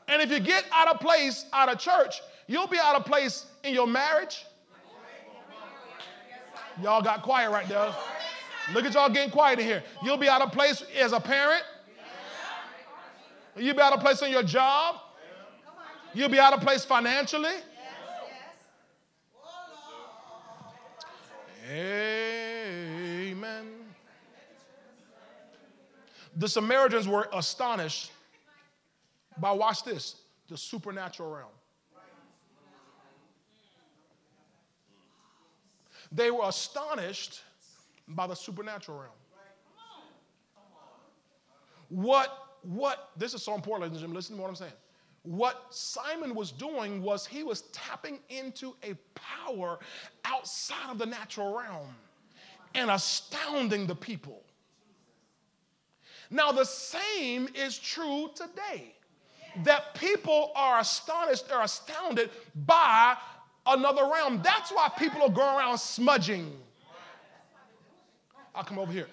And if you get out of place out of church, you'll be out of place in your marriage. Y'all got quiet right there. Look at y'all getting quiet in here. You'll be out of place as a parent. You'll be out of place in your job. You'll be out of place financially. Amen. The Samaritans were astonished by, watch this, the supernatural realm. They were astonished by the supernatural realm. What, what, this is so important, gentlemen, listen to what I'm saying. What Simon was doing was he was tapping into a power outside of the natural realm and astounding the people. Now, the same is true today that people are astonished, they're astounded by another realm. That's why people are going around smudging. I'll come over here.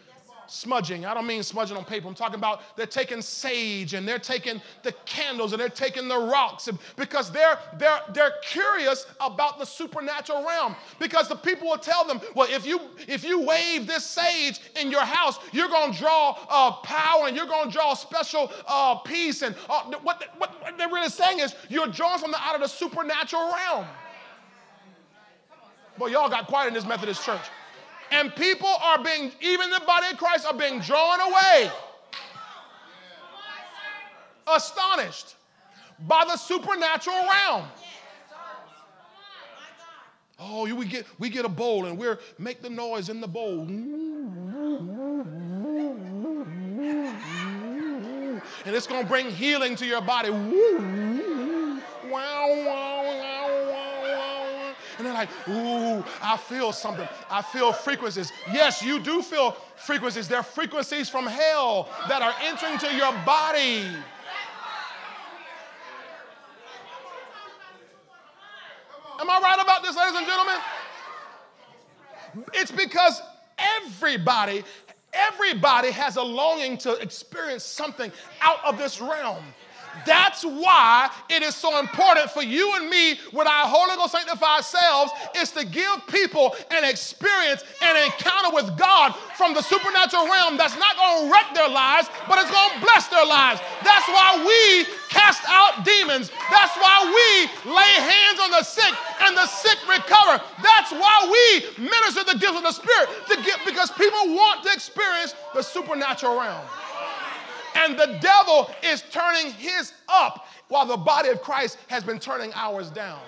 Smudging. I don't mean smudging on paper. I'm talking about they're taking sage and they're taking the candles and they're taking the rocks because they're they're they're curious about the supernatural realm. Because the people will tell them, well, if you if you wave this sage in your house, you're going to draw uh, power and you're going to draw special uh, peace. And uh, what, what they're really saying is you're drawing from the, out of the supernatural realm. Boy, y'all got quiet in this Methodist church. And people are being, even the body of Christ, are being drawn away, astonished by the supernatural realm. Oh, we get we get a bowl and we're make the noise in the bowl. And it's gonna bring healing to your body. Wow, wow, and they're like, ooh, I feel something. I feel frequencies. Yes, you do feel frequencies. They're frequencies from hell that are entering to your body. Am I right about this, ladies and gentlemen? It's because everybody, everybody has a longing to experience something out of this realm. That's why it is so important for you and me with our Holy Ghost sanctified selves is to give people an experience and encounter with God from the supernatural realm that's not going to wreck their lives, but it's going to bless their lives. That's why we cast out demons. That's why we lay hands on the sick and the sick recover. That's why we minister the gifts of the Spirit to get because people want to experience the supernatural realm. And the devil is turning his up while the body of Christ has been turning ours down.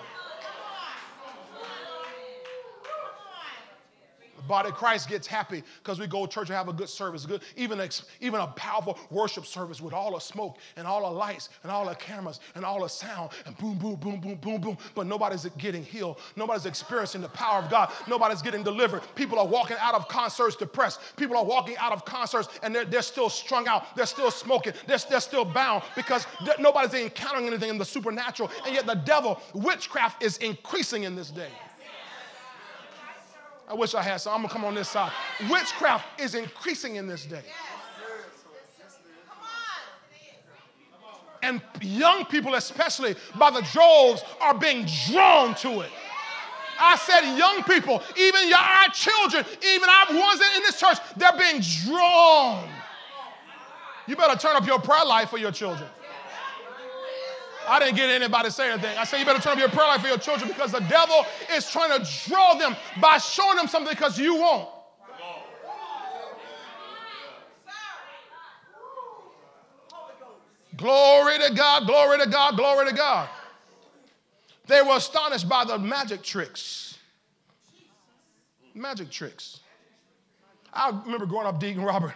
Body of Christ gets happy because we go to church and have a good service, good, even, a, even a powerful worship service with all the smoke and all the lights and all the cameras and all the sound and boom, boom, boom, boom, boom, boom. But nobody's getting healed. Nobody's experiencing the power of God. Nobody's getting delivered. People are walking out of concerts depressed. People are walking out of concerts and they're, they're still strung out. They're still smoking. They're, they're still bound because nobody's encountering anything in the supernatural. And yet the devil, witchcraft is increasing in this day. I wish I had some. I'm gonna come on this side. Witchcraft is increasing in this day. And young people, especially by the droves, are being drawn to it. I said, young people, even our children, even our ones in this church, they're being drawn. You better turn up your prayer life for your children. I didn't get anybody to say anything. I said, you better turn up your prayer life for your children because the devil is trying to draw them by showing them something because you won't. Glory to God, glory to God, glory to God. They were astonished by the magic tricks. Magic tricks. I remember growing up, Deacon Robert,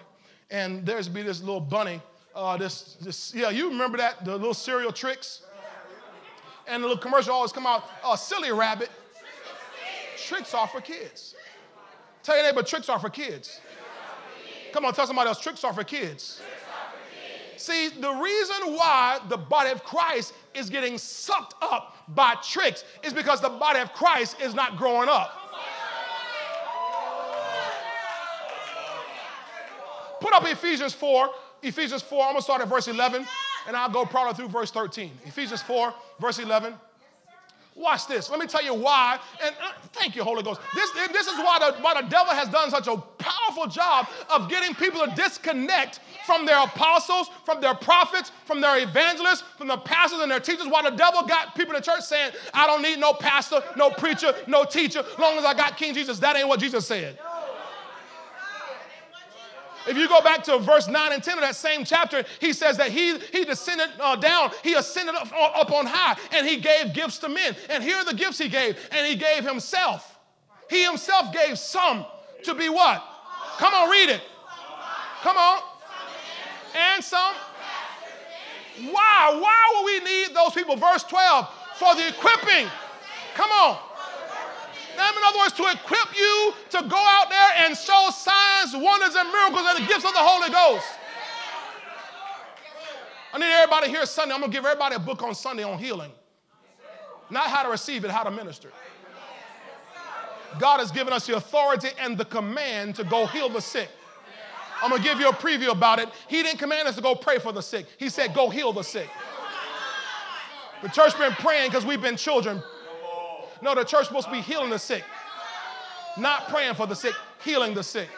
and there's be this little bunny uh, this, this, yeah, you remember that, the little cereal tricks? And the little commercial always come out, uh, silly rabbit. Tricks are for kids. Tell your neighbor, tricks are for kids. Come on, tell somebody else, tricks are for kids. See, the reason why the body of Christ is getting sucked up by tricks is because the body of Christ is not growing up. Put up Ephesians 4 Ephesians 4, I'm going to start at verse 11, and I'll go probably through verse 13. Ephesians 4, verse 11. Watch this. Let me tell you why. And uh, thank you, Holy Ghost. This, this is why the, why the devil has done such a powerful job of getting people to disconnect from their apostles, from their prophets, from their evangelists, from the pastors and their teachers. Why the devil got people in the church saying, I don't need no pastor, no preacher, no teacher. As long as I got King Jesus, that ain't what Jesus said. If you go back to verse 9 and 10 of that same chapter, he says that he, he descended uh, down, he ascended up, uh, up on high, and he gave gifts to men. And here are the gifts he gave, and he gave himself. He himself gave some to be what? Come on, read it. Come on. And some. Why? Why will we need those people? Verse 12, for the equipping. Come on in other words, to equip you to go out there and show signs, wonders, and miracles and the gifts of the Holy Ghost. I need everybody here Sunday. I'm going to give everybody a book on Sunday on healing. Not how to receive it, how to minister. God has given us the authority and the command to go heal the sick. I'm going to give you a preview about it. He didn't command us to go pray for the sick. He said, go heal the sick. The church been praying because we've been children. No, the church to be healing the sick. Not praying for the sick, healing the sick.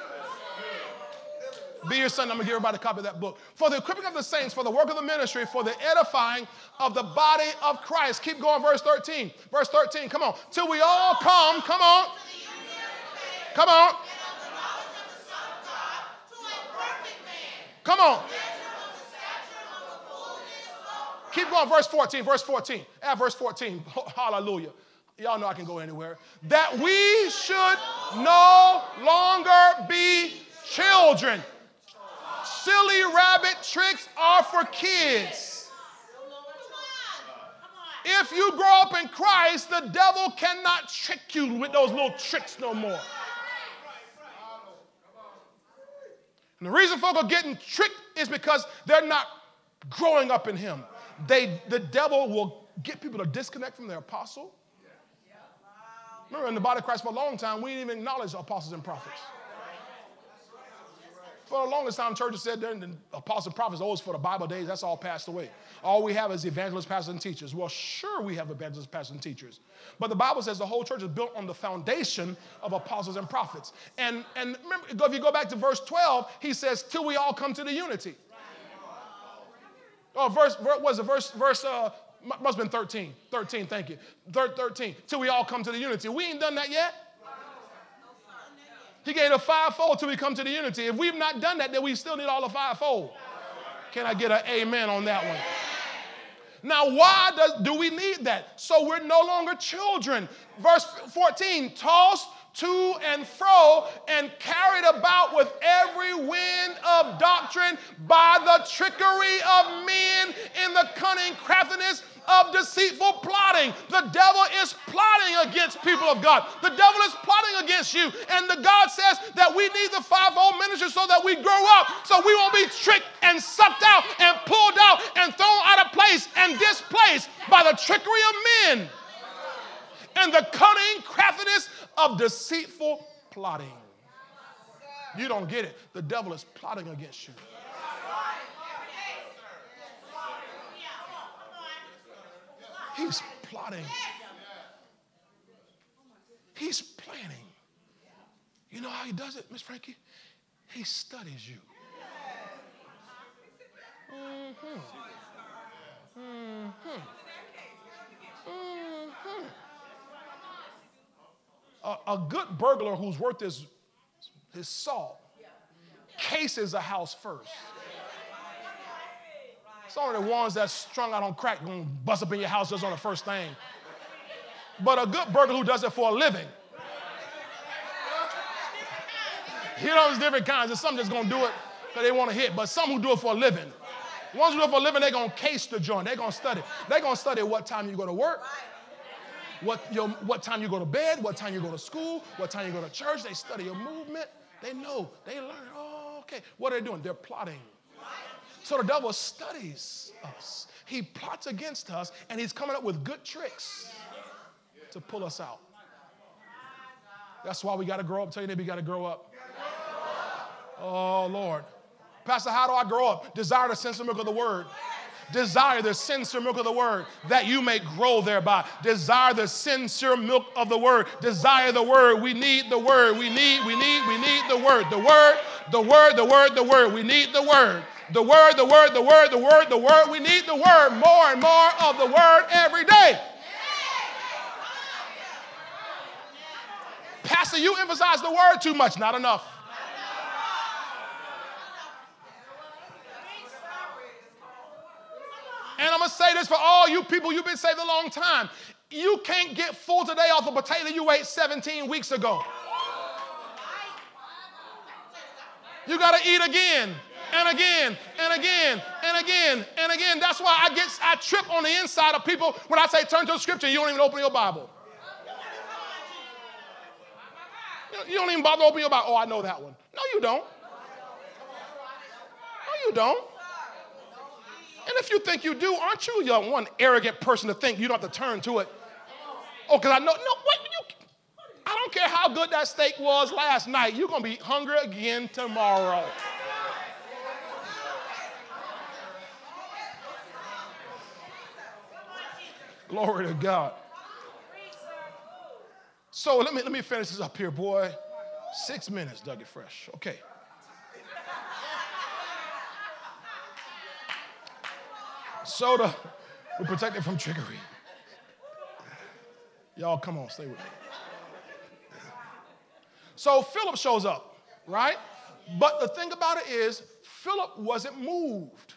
Be your son. I'm going to give everybody a copy of that book. For the equipping of the saints, for the work of the ministry, for the edifying of the body of Christ. Keep going, verse 13. Verse 13, come on. Till we all come, come on. Come on. Come on. Keep going, verse 14, verse 14. At verse 14. Hallelujah. Y'all know I can go anywhere. That we should no longer be children. Silly rabbit tricks are for kids. If you grow up in Christ, the devil cannot trick you with those little tricks no more. And the reason folk are getting tricked is because they're not growing up in Him. They, the devil will get people to disconnect from their apostle. Remember, in the body of Christ for a long time, we didn't even acknowledge apostles and prophets. For the longest time, churches said the apostles and prophets always for the Bible days, that's all passed away. All we have is evangelists, pastors, and teachers. Well, sure, we have evangelists, pastors, and teachers. But the Bible says the whole church is built on the foundation of apostles and prophets. And, and remember, if you go back to verse 12, he says, till we all come to the unity. Oh, verse, was it? Verse, verse uh, must have been 13. 13, thank you. 13, till we all come to the unity. We ain't done that yet. He gave a fivefold till we come to the unity. If we've not done that, then we still need all the fivefold. Can I get an amen on that one? Now, why does, do we need that? So we're no longer children. Verse 14, tossed to and fro and carried about with every wind of doctrine by the trickery of men in the cunning craftiness of deceitful plotting. The devil is plotting against people of God. The devil is plotting against you. And the God says that we need the fivefold ministry so that we grow up, so we won't be tricked and sucked out and pulled out and thrown out of place and displaced by the trickery of men and the cunning craftiness of deceitful plotting. You don't get it. The devil is plotting against you. He's plotting. He's planning. You know how he does it, Miss Frankie? He studies you. Mm-hmm. Mm-hmm. Mm-hmm. A, a, good burglar who's worth his, his salt cases a house first. Some of the ones that's strung out on crack gonna bust up in your house just on the first thing. But a good burglar who does it for a living. You know, there's different kinds. There's some that's gonna do it because they want to hit, but some who do it for a living. Ones who do it for a living, they're gonna case the joint. They're gonna study. They're gonna study what time you go to work, what, your, what time you go to bed, what time you go to school, what time you go to church. They study your movement. They know. They learn. Oh, okay. What are they doing? They're plotting. So the devil studies us. He plots against us, and he's coming up with good tricks to pull us out. That's why we got to grow up. Tell you, neighbor, you got to grow up. Oh, Lord. Pastor, how do I grow up? Desire the sense of milk of the word. Desire the sincere milk of the word that you may grow thereby. Desire the sincere milk of the word. Desire the word. We need the word. We need, we need, we need the word. The word, the word, the word, the word. We need the word. The word, the word, the word, the word, the word. We need the word, more and more of the word every day. Pastor, you emphasize the word too much. Not enough. And I'm going to say this for all you people, you've been saved a long time. You can't get full today off a potato you ate 17 weeks ago. You got to eat again and again and again and again and again. That's why I get I trip on the inside of people when I say turn to the scripture, you don't even open your Bible. You don't even bother opening your Bible. Oh, I know that one. No, you don't. No, you don't. And if you think you do, aren't you the one arrogant person to think you don't have to turn to it? Oh, because I know, no, wait, you, I don't care how good that steak was last night, you're going to be hungry again tomorrow. Glory to God. So let me, let me finish this up here, boy. Six minutes, Dougie Fresh. Okay. Soda, we're protected from trickery. Y'all, come on, stay with me. So Philip shows up, right? But the thing about it is, Philip wasn't moved.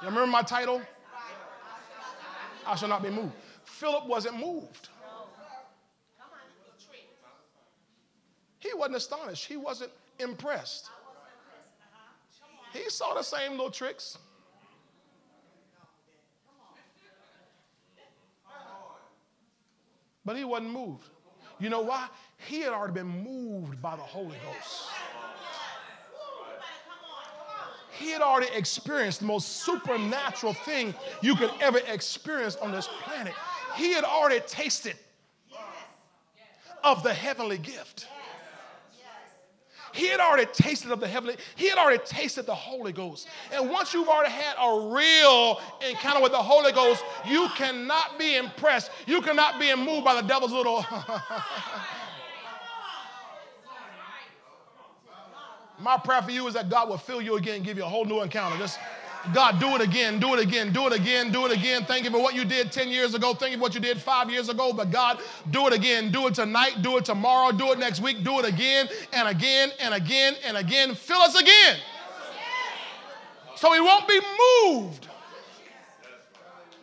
You remember my title? I shall not be moved. Philip wasn't moved. He wasn't astonished. He wasn't impressed. He saw the same little tricks. But he wasn't moved. You know why? He had already been moved by the Holy Ghost. He had already experienced the most supernatural thing you could ever experience on this planet. He had already tasted of the heavenly gift. He had already tasted of the heavenly, he had already tasted the Holy Ghost. And once you've already had a real encounter with the Holy Ghost, you cannot be impressed. You cannot be moved by the devil's little. My prayer for you is that God will fill you again give you a whole new encounter. Just God, do it again, do it again, do it again, do it again. Thank you for what you did 10 years ago. Thank you for what you did five years ago. But God, do it again. Do it tonight. Do it tomorrow. Do it next week. Do it again and again and again and again. Fill us again. So we won't be moved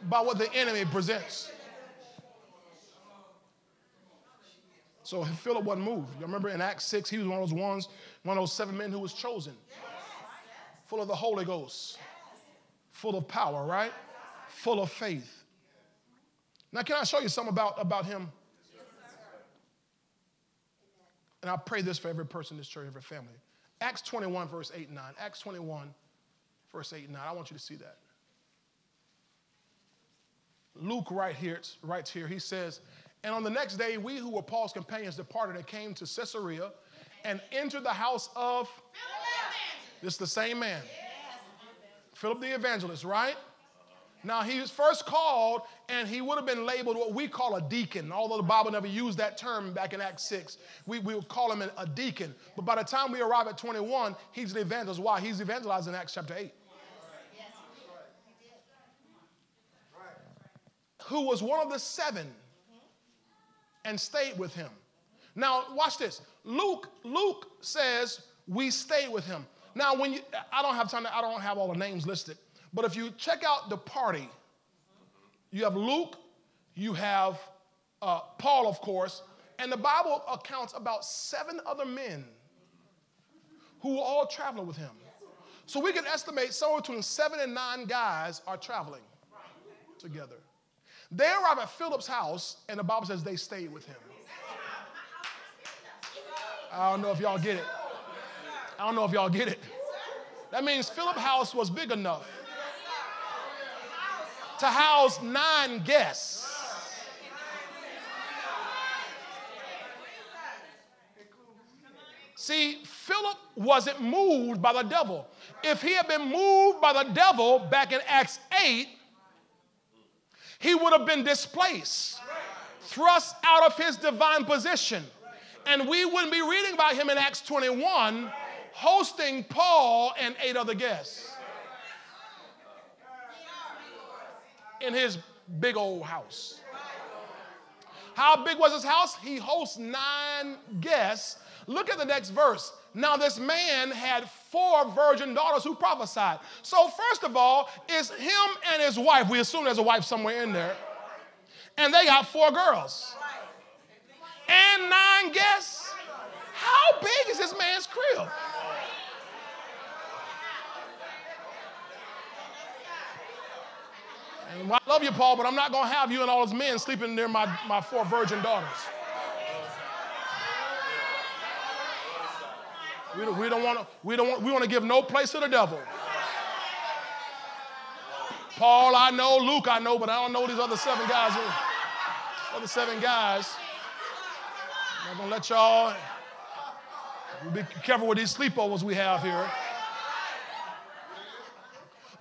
by what the enemy presents. So Philip wasn't moved. You remember in Acts 6, he was one of those ones, one of those seven men who was chosen, full of the Holy Ghost full of power, right? Full of faith. Now, can I show you something about, about him? And I pray this for every person in this church, every family. Acts 21, verse 8 and 9. Acts 21, verse 8 and 9. I want you to see that. Luke right here, writes here, he says, And on the next day, we who were Paul's companions departed and came to Caesarea and entered the house of. This is the same man. Philip the evangelist, right? Now, he was first called, and he would have been labeled what we call a deacon, although the Bible never used that term back in Acts 6. We, we would call him a deacon. But by the time we arrive at 21, he's an evangelist. Why? He's evangelized in Acts chapter 8. Who was one of the seven and stayed with him. Now, watch this. Luke, Luke says we stayed with him. Now, when you, I don't have time, to, I don't have all the names listed, but if you check out the party, you have Luke, you have uh, Paul, of course, and the Bible accounts about seven other men who were all traveling with him. So we can estimate somewhere between seven and nine guys are traveling together. They arrive at Philip's house, and the Bible says they stayed with him. I don't know if y'all get it. I don't know if y'all get it. That means Philip House was big enough to house nine guests. See, Philip wasn't moved by the devil. If he had been moved by the devil back in Acts 8, he would have been displaced, thrust out of his divine position. And we wouldn't be reading about him in Acts 21 hosting Paul and eight other guests in his big old house. How big was his house? He hosts nine guests. Look at the next verse. Now, this man had four virgin daughters who prophesied. So, first of all, it's him and his wife. We assume there's a wife somewhere in there. And they got four girls and nine guests. How big is this man's crib? I love you, Paul, but I'm not going to have you and all those men sleeping near my, my four virgin daughters. We don't, we don't want to, we don't want, we want to give no place to the devil. Paul, I know, Luke, I know, but I don't know these other seven guys. Other seven guys. I'm not gonna let y'all be careful with these sleepovers we have here.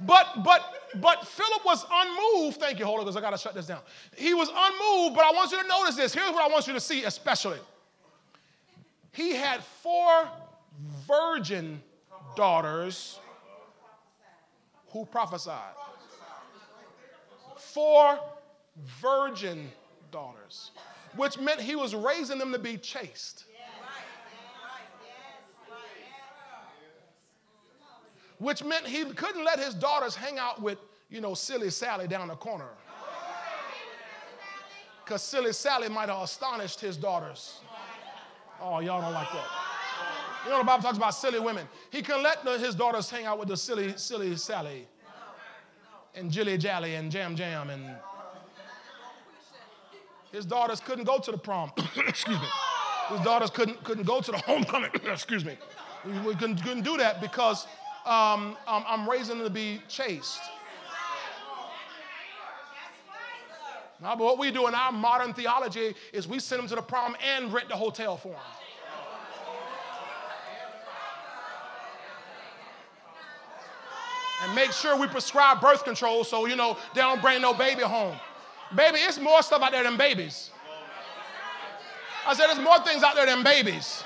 But but but Philip was unmoved. Thank you, Holy Ghost. I gotta shut this down. He was unmoved, but I want you to notice this. Here's what I want you to see, especially. He had four virgin daughters who prophesied. Four virgin daughters, which meant he was raising them to be chaste. Which meant he couldn't let his daughters hang out with, you know, silly Sally down the corner. Because silly Sally might have astonished his daughters. Oh, y'all don't like that. You know the Bible talks about silly women. He couldn't let his daughters hang out with the silly, silly Sally and Jilly Jally and Jam Jam and his daughters couldn't go to the prom. Excuse me. His daughters couldn't, couldn't go to the homecoming. Excuse me. We couldn't, couldn't do that because um, I'm raising them to be chaste. Now, but what we do in our modern theology is we send them to the prom and rent the hotel for them. And make sure we prescribe birth control so, you know, they don't bring no baby home. Baby, it's more stuff out there than babies. I said, there's more things out there than babies.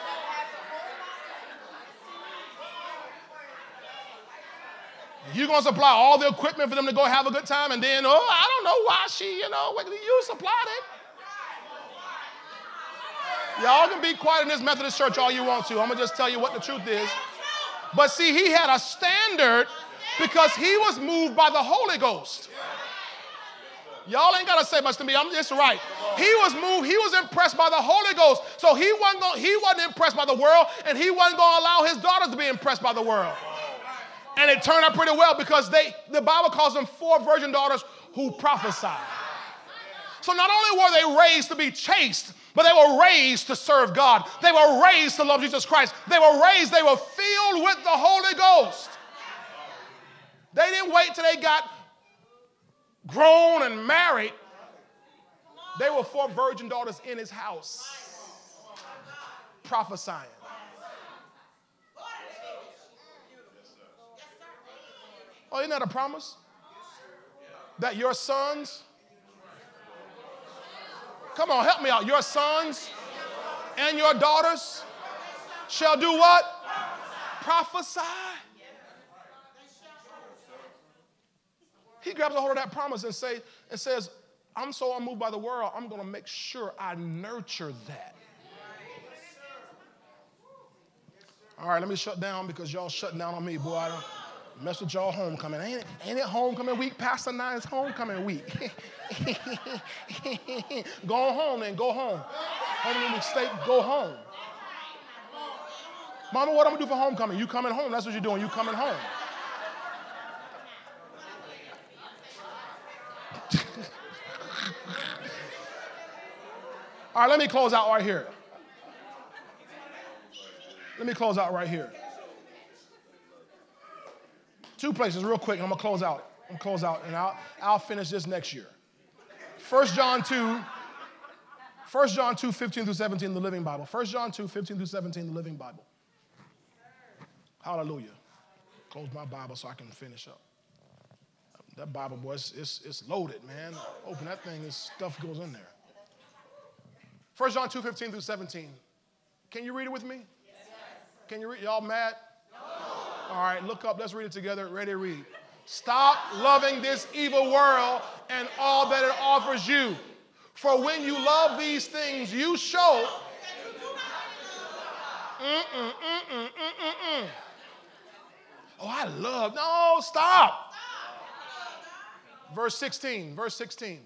You're going to supply all the equipment for them to go have a good time, and then, oh, I don't know why she, you know, you supplied it. Y'all can be quiet in this Methodist church all you want to. I'm going to just tell you what the truth is. But see, he had a standard because he was moved by the Holy Ghost. Y'all ain't gotta say much to me. I'm just right. He was moved. He was impressed by the Holy Ghost. So he wasn't going, he wasn't impressed by the world, and he wasn't to allow his daughters to be impressed by the world. And it turned out pretty well because they, the Bible calls them four virgin daughters who prophesied. So not only were they raised to be chaste, but they were raised to serve God. They were raised to love Jesus Christ. They were raised, they were filled with the Holy Ghost. They didn't wait till they got grown and married. They were four virgin daughters in his house prophesying. Oh, isn't that a promise? That your sons, come on, help me out. Your sons and your daughters shall do what? Prophesy. He grabs a hold of that promise and say and says, I'm so unmoved by the world, I'm gonna make sure I nurture that. All right, let me shut down because y'all shutting down on me, boy. Mess with y'all homecoming. Ain't it, ain't it homecoming week? Pastor Nine's homecoming week. go home then, go home. Homecoming week, stay, go home. Mama, what I'm gonna do for homecoming? You coming home. That's what you're doing. You coming home. All right, let me close out right here. Let me close out right here. Two places, real quick, and I'm gonna close out. I'm gonna close out, and I'll, I'll finish this next year. 1 John 2, 1 John 2, 15 through 17, the Living Bible. 1 John 2, 15 through 17, the Living Bible. Hallelujah. Close my Bible so I can finish up. That Bible, boy, it's, it's, it's loaded, man. Open that thing, this stuff goes in there. 1 John 2, 15 through 17. Can you read it with me? Can you read? Y'all mad? All right, look up. Let's read it together. Ready, read. Stop loving this evil world and all that it offers you. For when you love these things, you show. Mm-mm, mm-mm, mm-mm, oh, I love. No, stop. Verse 16. Verse 16.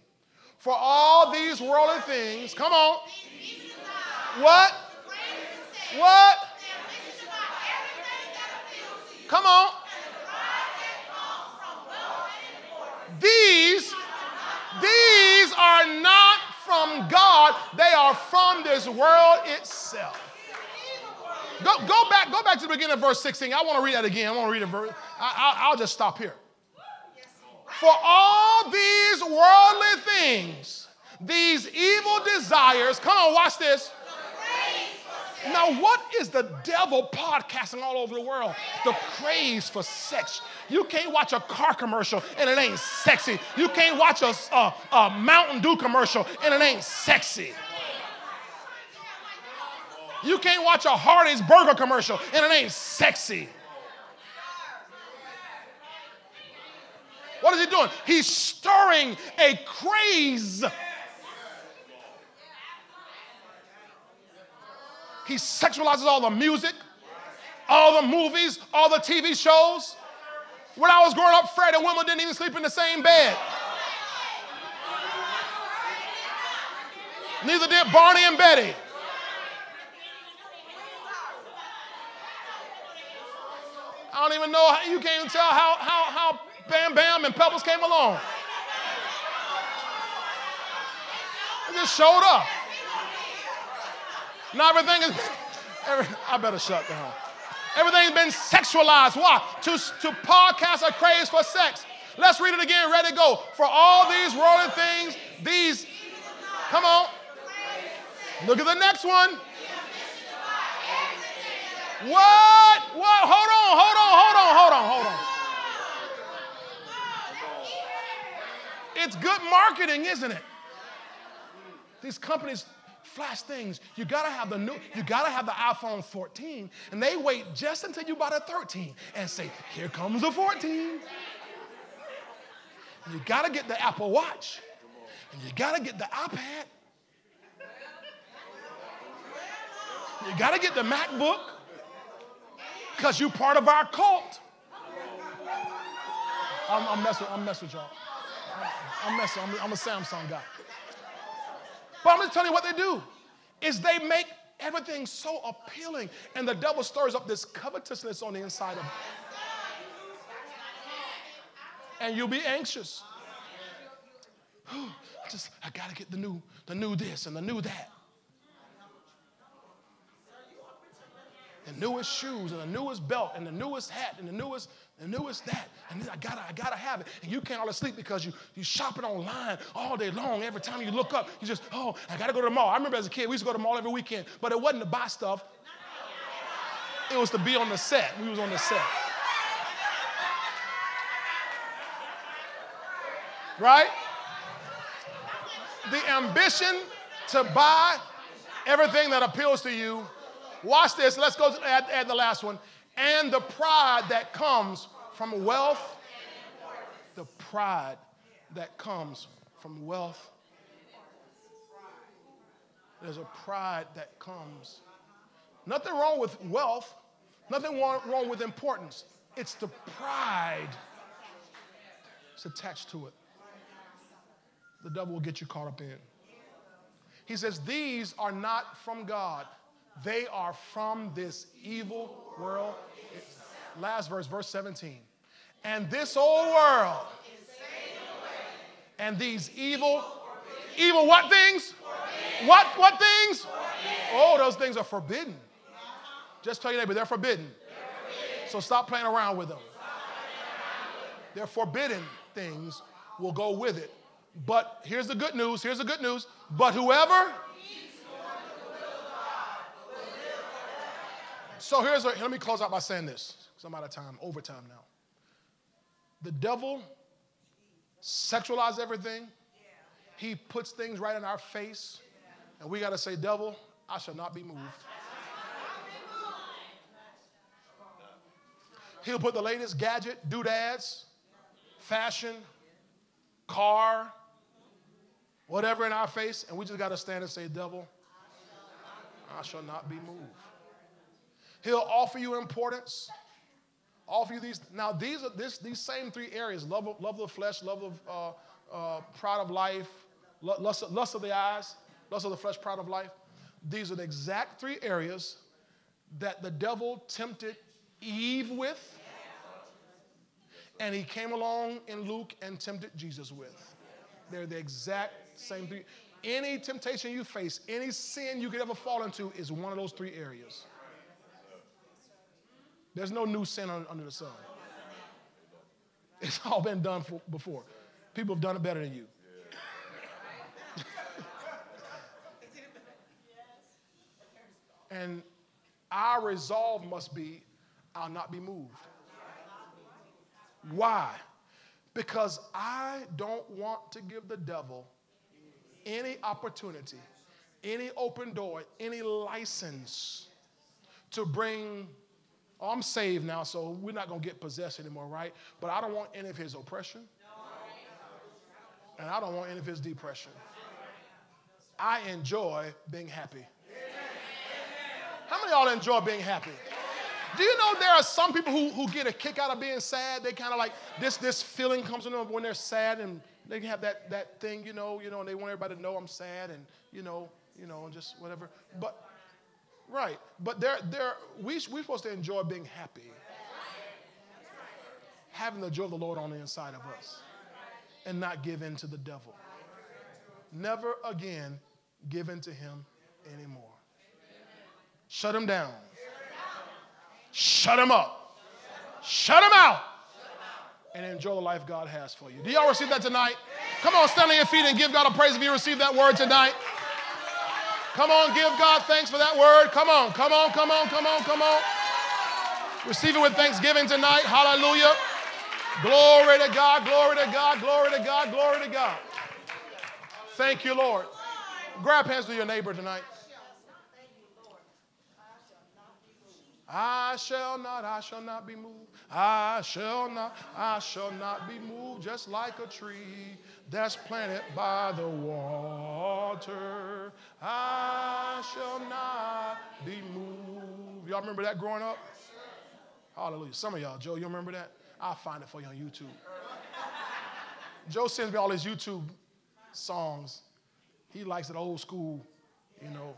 For all these worldly things, come on. What? What? Come on. These, these are not from God. They are from this world itself. Go, go back, go back to the beginning of verse 16. I want to read that again. I want to read a verse. I, will just stop here. For all these worldly things, these evil desires, come on, watch this. Now, what is the devil podcasting all over the world? The craze for sex. You can't watch a car commercial and it ain't sexy. You can't watch a, a, a Mountain Dew commercial and it ain't sexy. You can't watch a Hardee's burger commercial and it ain't sexy. What is he doing? He's stirring a craze. He sexualizes all the music, all the movies, all the TV shows. When I was growing up, Fred and Wilma didn't even sleep in the same bed. Neither did Barney and Betty. I don't even know how you can't even tell how, how, how Bam Bam and Pebbles came along. They just showed up. Now everything is, every, I better shut down. Everything's been sexualized. Why? To, to podcast a craze for sex. Let's read it again. Ready to go. For all these worldly things, these, come on. Look at the next one. What? What? Hold on, hold on, hold on, hold on, hold on. It's good marketing, isn't it? These companies flash things. You gotta have the new, you gotta have the iPhone 14, and they wait just until you buy the 13 and say, here comes the 14. And you gotta get the Apple Watch, and you gotta get the iPad. You gotta get the MacBook, because you're part of our cult. I'm, I'm messing, I'm messing with y'all. I'm, I'm messing, I'm, I'm a Samsung guy. But I'm just telling you what they do is they make everything so appealing, and the devil stirs up this covetousness on the inside of you. And you'll be anxious. I just I gotta get the new, the new this and the new that. The newest shoes and the newest belt and the newest hat and the newest the newest that. And I gotta, I gotta have it. And you can't all sleep because you you shopping online all day long. Every time you look up, you just, oh, I gotta go to the mall. I remember as a kid, we used to go to the mall every weekend, but it wasn't to buy stuff. It was to be on the set. We was on the set. Right? The ambition to buy everything that appeals to you Watch this. Let's go add, add the last one. And the pride that comes from wealth. The pride that comes from wealth. There's a pride that comes. Nothing wrong with wealth, nothing wrong with importance. It's the pride that's attached to it. The devil will get you caught up in. He says, These are not from God. They are from this evil world. Last verse, verse 17. And this old world and these evil, evil what things? What what things? Oh, those things are forbidden. Just tell your neighbor, they're forbidden. So stop playing around with them. They're forbidden things will go with it. But here's the good news. Here's the good news. But whoever So here's a, let me close out by saying this, because I'm out of time, overtime now. The devil sexualizes everything. He puts things right in our face, and we got to say, devil, I shall not be moved. He'll put the latest gadget, doodads, fashion, car, whatever in our face, and we just got to stand and say, devil, I shall not be moved. He'll offer you importance, offer you these. Now, these are this, these same three areas love of, love of the flesh, love of uh, uh, pride of life, lust, lust of the eyes, lust of the flesh, pride of life. These are the exact three areas that the devil tempted Eve with, and he came along in Luke and tempted Jesus with. They're the exact same three. Any temptation you face, any sin you could ever fall into is one of those three areas. There's no new sin under the sun. It's all been done for, before. People have done it better than you. and Our resolve must be I'll not be moved. Why? Because I don't want to give the devil any opportunity, any open door, any license to bring. Oh, I'm saved now, so we're not going to get possessed anymore, right? But I don't want any of his oppression. And I don't want any of his depression. I enjoy being happy. How many of y'all enjoy being happy? Do you know there are some people who, who get a kick out of being sad? They kind of like this this feeling comes to them when they're sad and they have that that thing, you know, you know, and they want everybody to know I'm sad and you know, you know, and just whatever. But right, but they're they're we we're supposed to enjoy being happy. Having the joy of the Lord on the inside of us and not give in to the devil. Never again give in to him anymore. Shut him down. Shut him up. Shut him out. And enjoy the life God has for you. Do y'all receive that tonight? Come on, stand on your feet and give God a praise if you receive that word tonight. Come on, give God thanks for that word. Come on, come on, come on, come on, come on. Receive it with thanksgiving tonight. Hallelujah. Glory to God, glory to God, glory to God, glory to God. Thank you, Lord. Grab hands with your neighbor tonight. I shall not, I shall not be moved. I shall not, I shall not be moved, just like a tree that's planted by the water. I shall not be moved. Y'all remember that growing up? Hallelujah. Some of y'all, Joe, you remember that? I'll find it for you on YouTube. Joe sends me all his YouTube songs. He likes it old school, you know,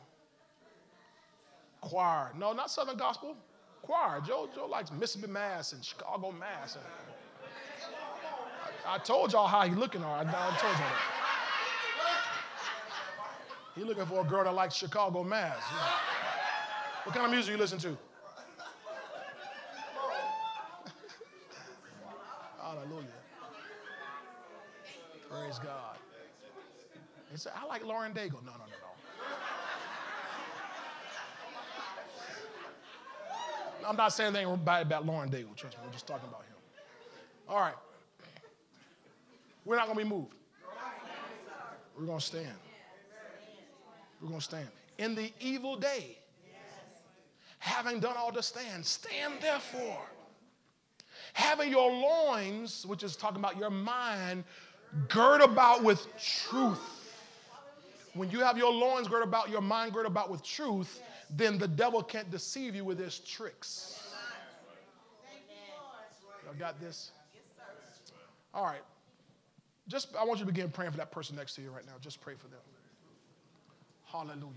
choir. No, not Southern gospel. Choir. Joe, Joe likes Mississippi Mass and Chicago Mass. I, I, told y'all how he looking. I, I told y'all that. He looking for a girl that likes Chicago Mass. What kind of music you listen to? Hallelujah. Praise God. I like Lauren Daigle. No, no, no, no. I'm not saying anything bad about Lauren Daigle. Trust me, we're just talking about him. All right. We're not going to be moved. We're going to stand. We're going to stand. In the evil day, having done all to stand, stand therefore. Having your loins, which is talking about your mind, gird about with truth. When you have your loins girt about, your mind girt about with truth, then the devil can't deceive you with his tricks. Y'all got this? All right. Just I want you to begin praying for that person next to you right now. Just pray for them. Hallelujah.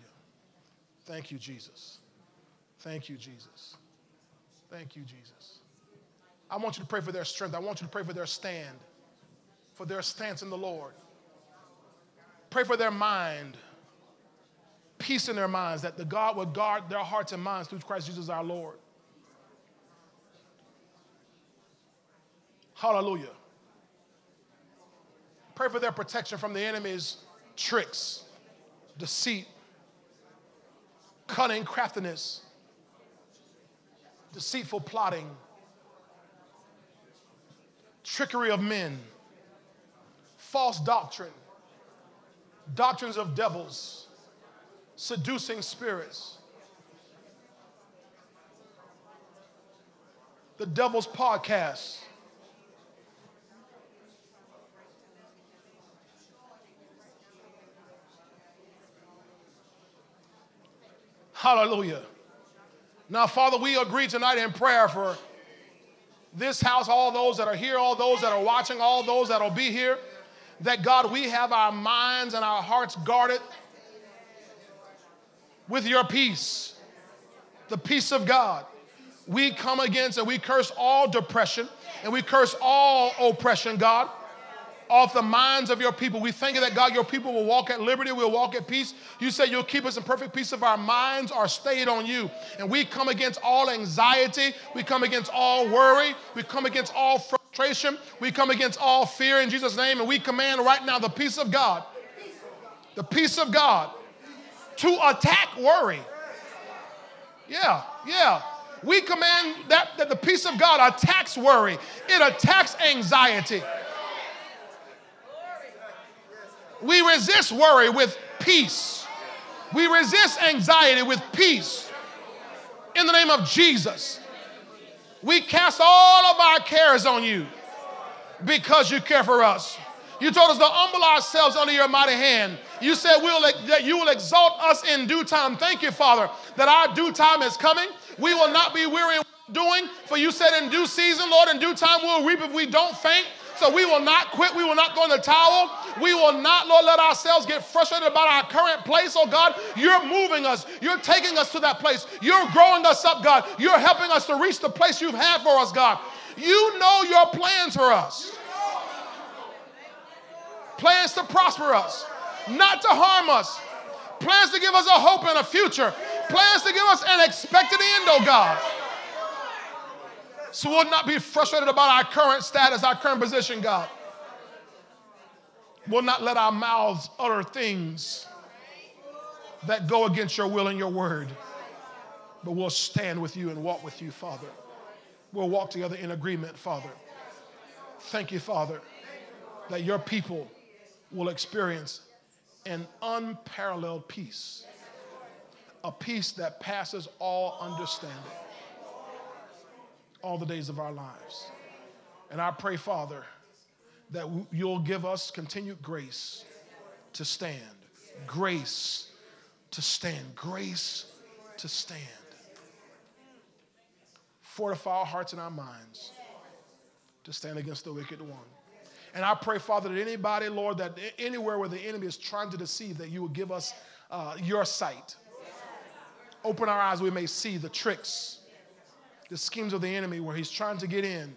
Thank you, Jesus. Thank you, Jesus. Thank you, Jesus. I want you to pray for their strength. I want you to pray for their stand, for their stance in the Lord. Pray for their mind peace in their minds, that the God would guard their hearts and minds through Christ Jesus our Lord. Hallelujah. Pray for their protection from the enemy's tricks, deceit, cunning craftiness, deceitful plotting, trickery of men, false doctrine, doctrines of devils seducing spirits. The Devil's Podcast. Hallelujah. Now, Father, we agree tonight in prayer for this house, all those that are here, all those that are watching, all those that will be here, that God, we have our minds and our hearts guarded with your peace, the peace of God. We come against and we curse all depression and we curse all oppression, God, off the minds of your people. We thank you that, God, your people will walk at liberty, we'll walk at peace. You say you'll keep us in perfect peace if our minds are stayed on you. And we come against all anxiety, we come against all worry, we come against all frustration, we come against all fear in Jesus' name, and we command right now the peace of God. The peace of God to attack worry. Yeah, yeah. We command that, that the peace of God attacks worry, it attacks anxiety. We resist worry with peace. We resist anxiety with peace. In the name of Jesus. We cast all of our cares on you because you care for us. You told us to humble ourselves under your mighty hand. You said we'll, that you will exalt us in due time. Thank you, Father, that our due time is coming. We will not be weary in doing, for you said in due season, Lord, in due time we'll reap if we don't faint. So we will not quit. We will not go in the towel. We will not, Lord, let ourselves get frustrated about our current place. Oh God, you're moving us. You're taking us to that place. You're growing us up, God. You're helping us to reach the place you've had for us, God. You know your plans for us plans to prosper us, not to harm us, plans to give us a hope and a future, plans to give us an expected end, oh God. So we'll not be frustrated about our current status, our current position, God. We'll not let our mouths utter things that go against your will and your word, but we'll stand with you and walk with you, Father. We'll walk together in agreement, Father. Thank you, Father, that your people will experience an unparalleled peace, a peace that passes all understanding all the days of our lives. And I pray, Father, that you'll give us continued grace to stand, grace to stand, grace to stand. Fortify our hearts and our minds to stand against the wicked one. And I pray, Father, that anybody, Lord, that anywhere where the enemy is trying to deceive, that you will give us uh, your sight. Open our eyes, we may see the tricks, the schemes of the enemy where he's trying to get in,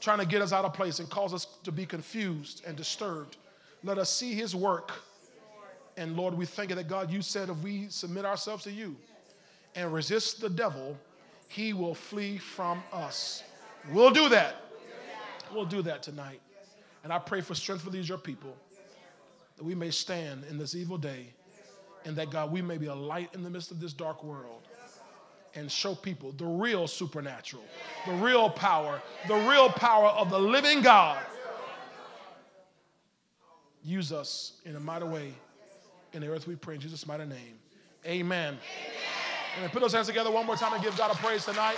trying to get us out of place and cause us to be confused and disturbed. Let us see his work. And Lord, we thank you that God, you said if we submit ourselves to you and resist the devil, he will flee from us. We'll do that. We'll do that tonight. And I pray for strength for these, your people, that we may stand in this evil day, and that, God, we may be a light in the midst of this dark world and show people the real supernatural, the real power, the real power of the living God. Use us in a mighty way in the earth, we pray in Jesus' mighty name. Amen. Amen. And put those hands together one more time and give God a praise tonight.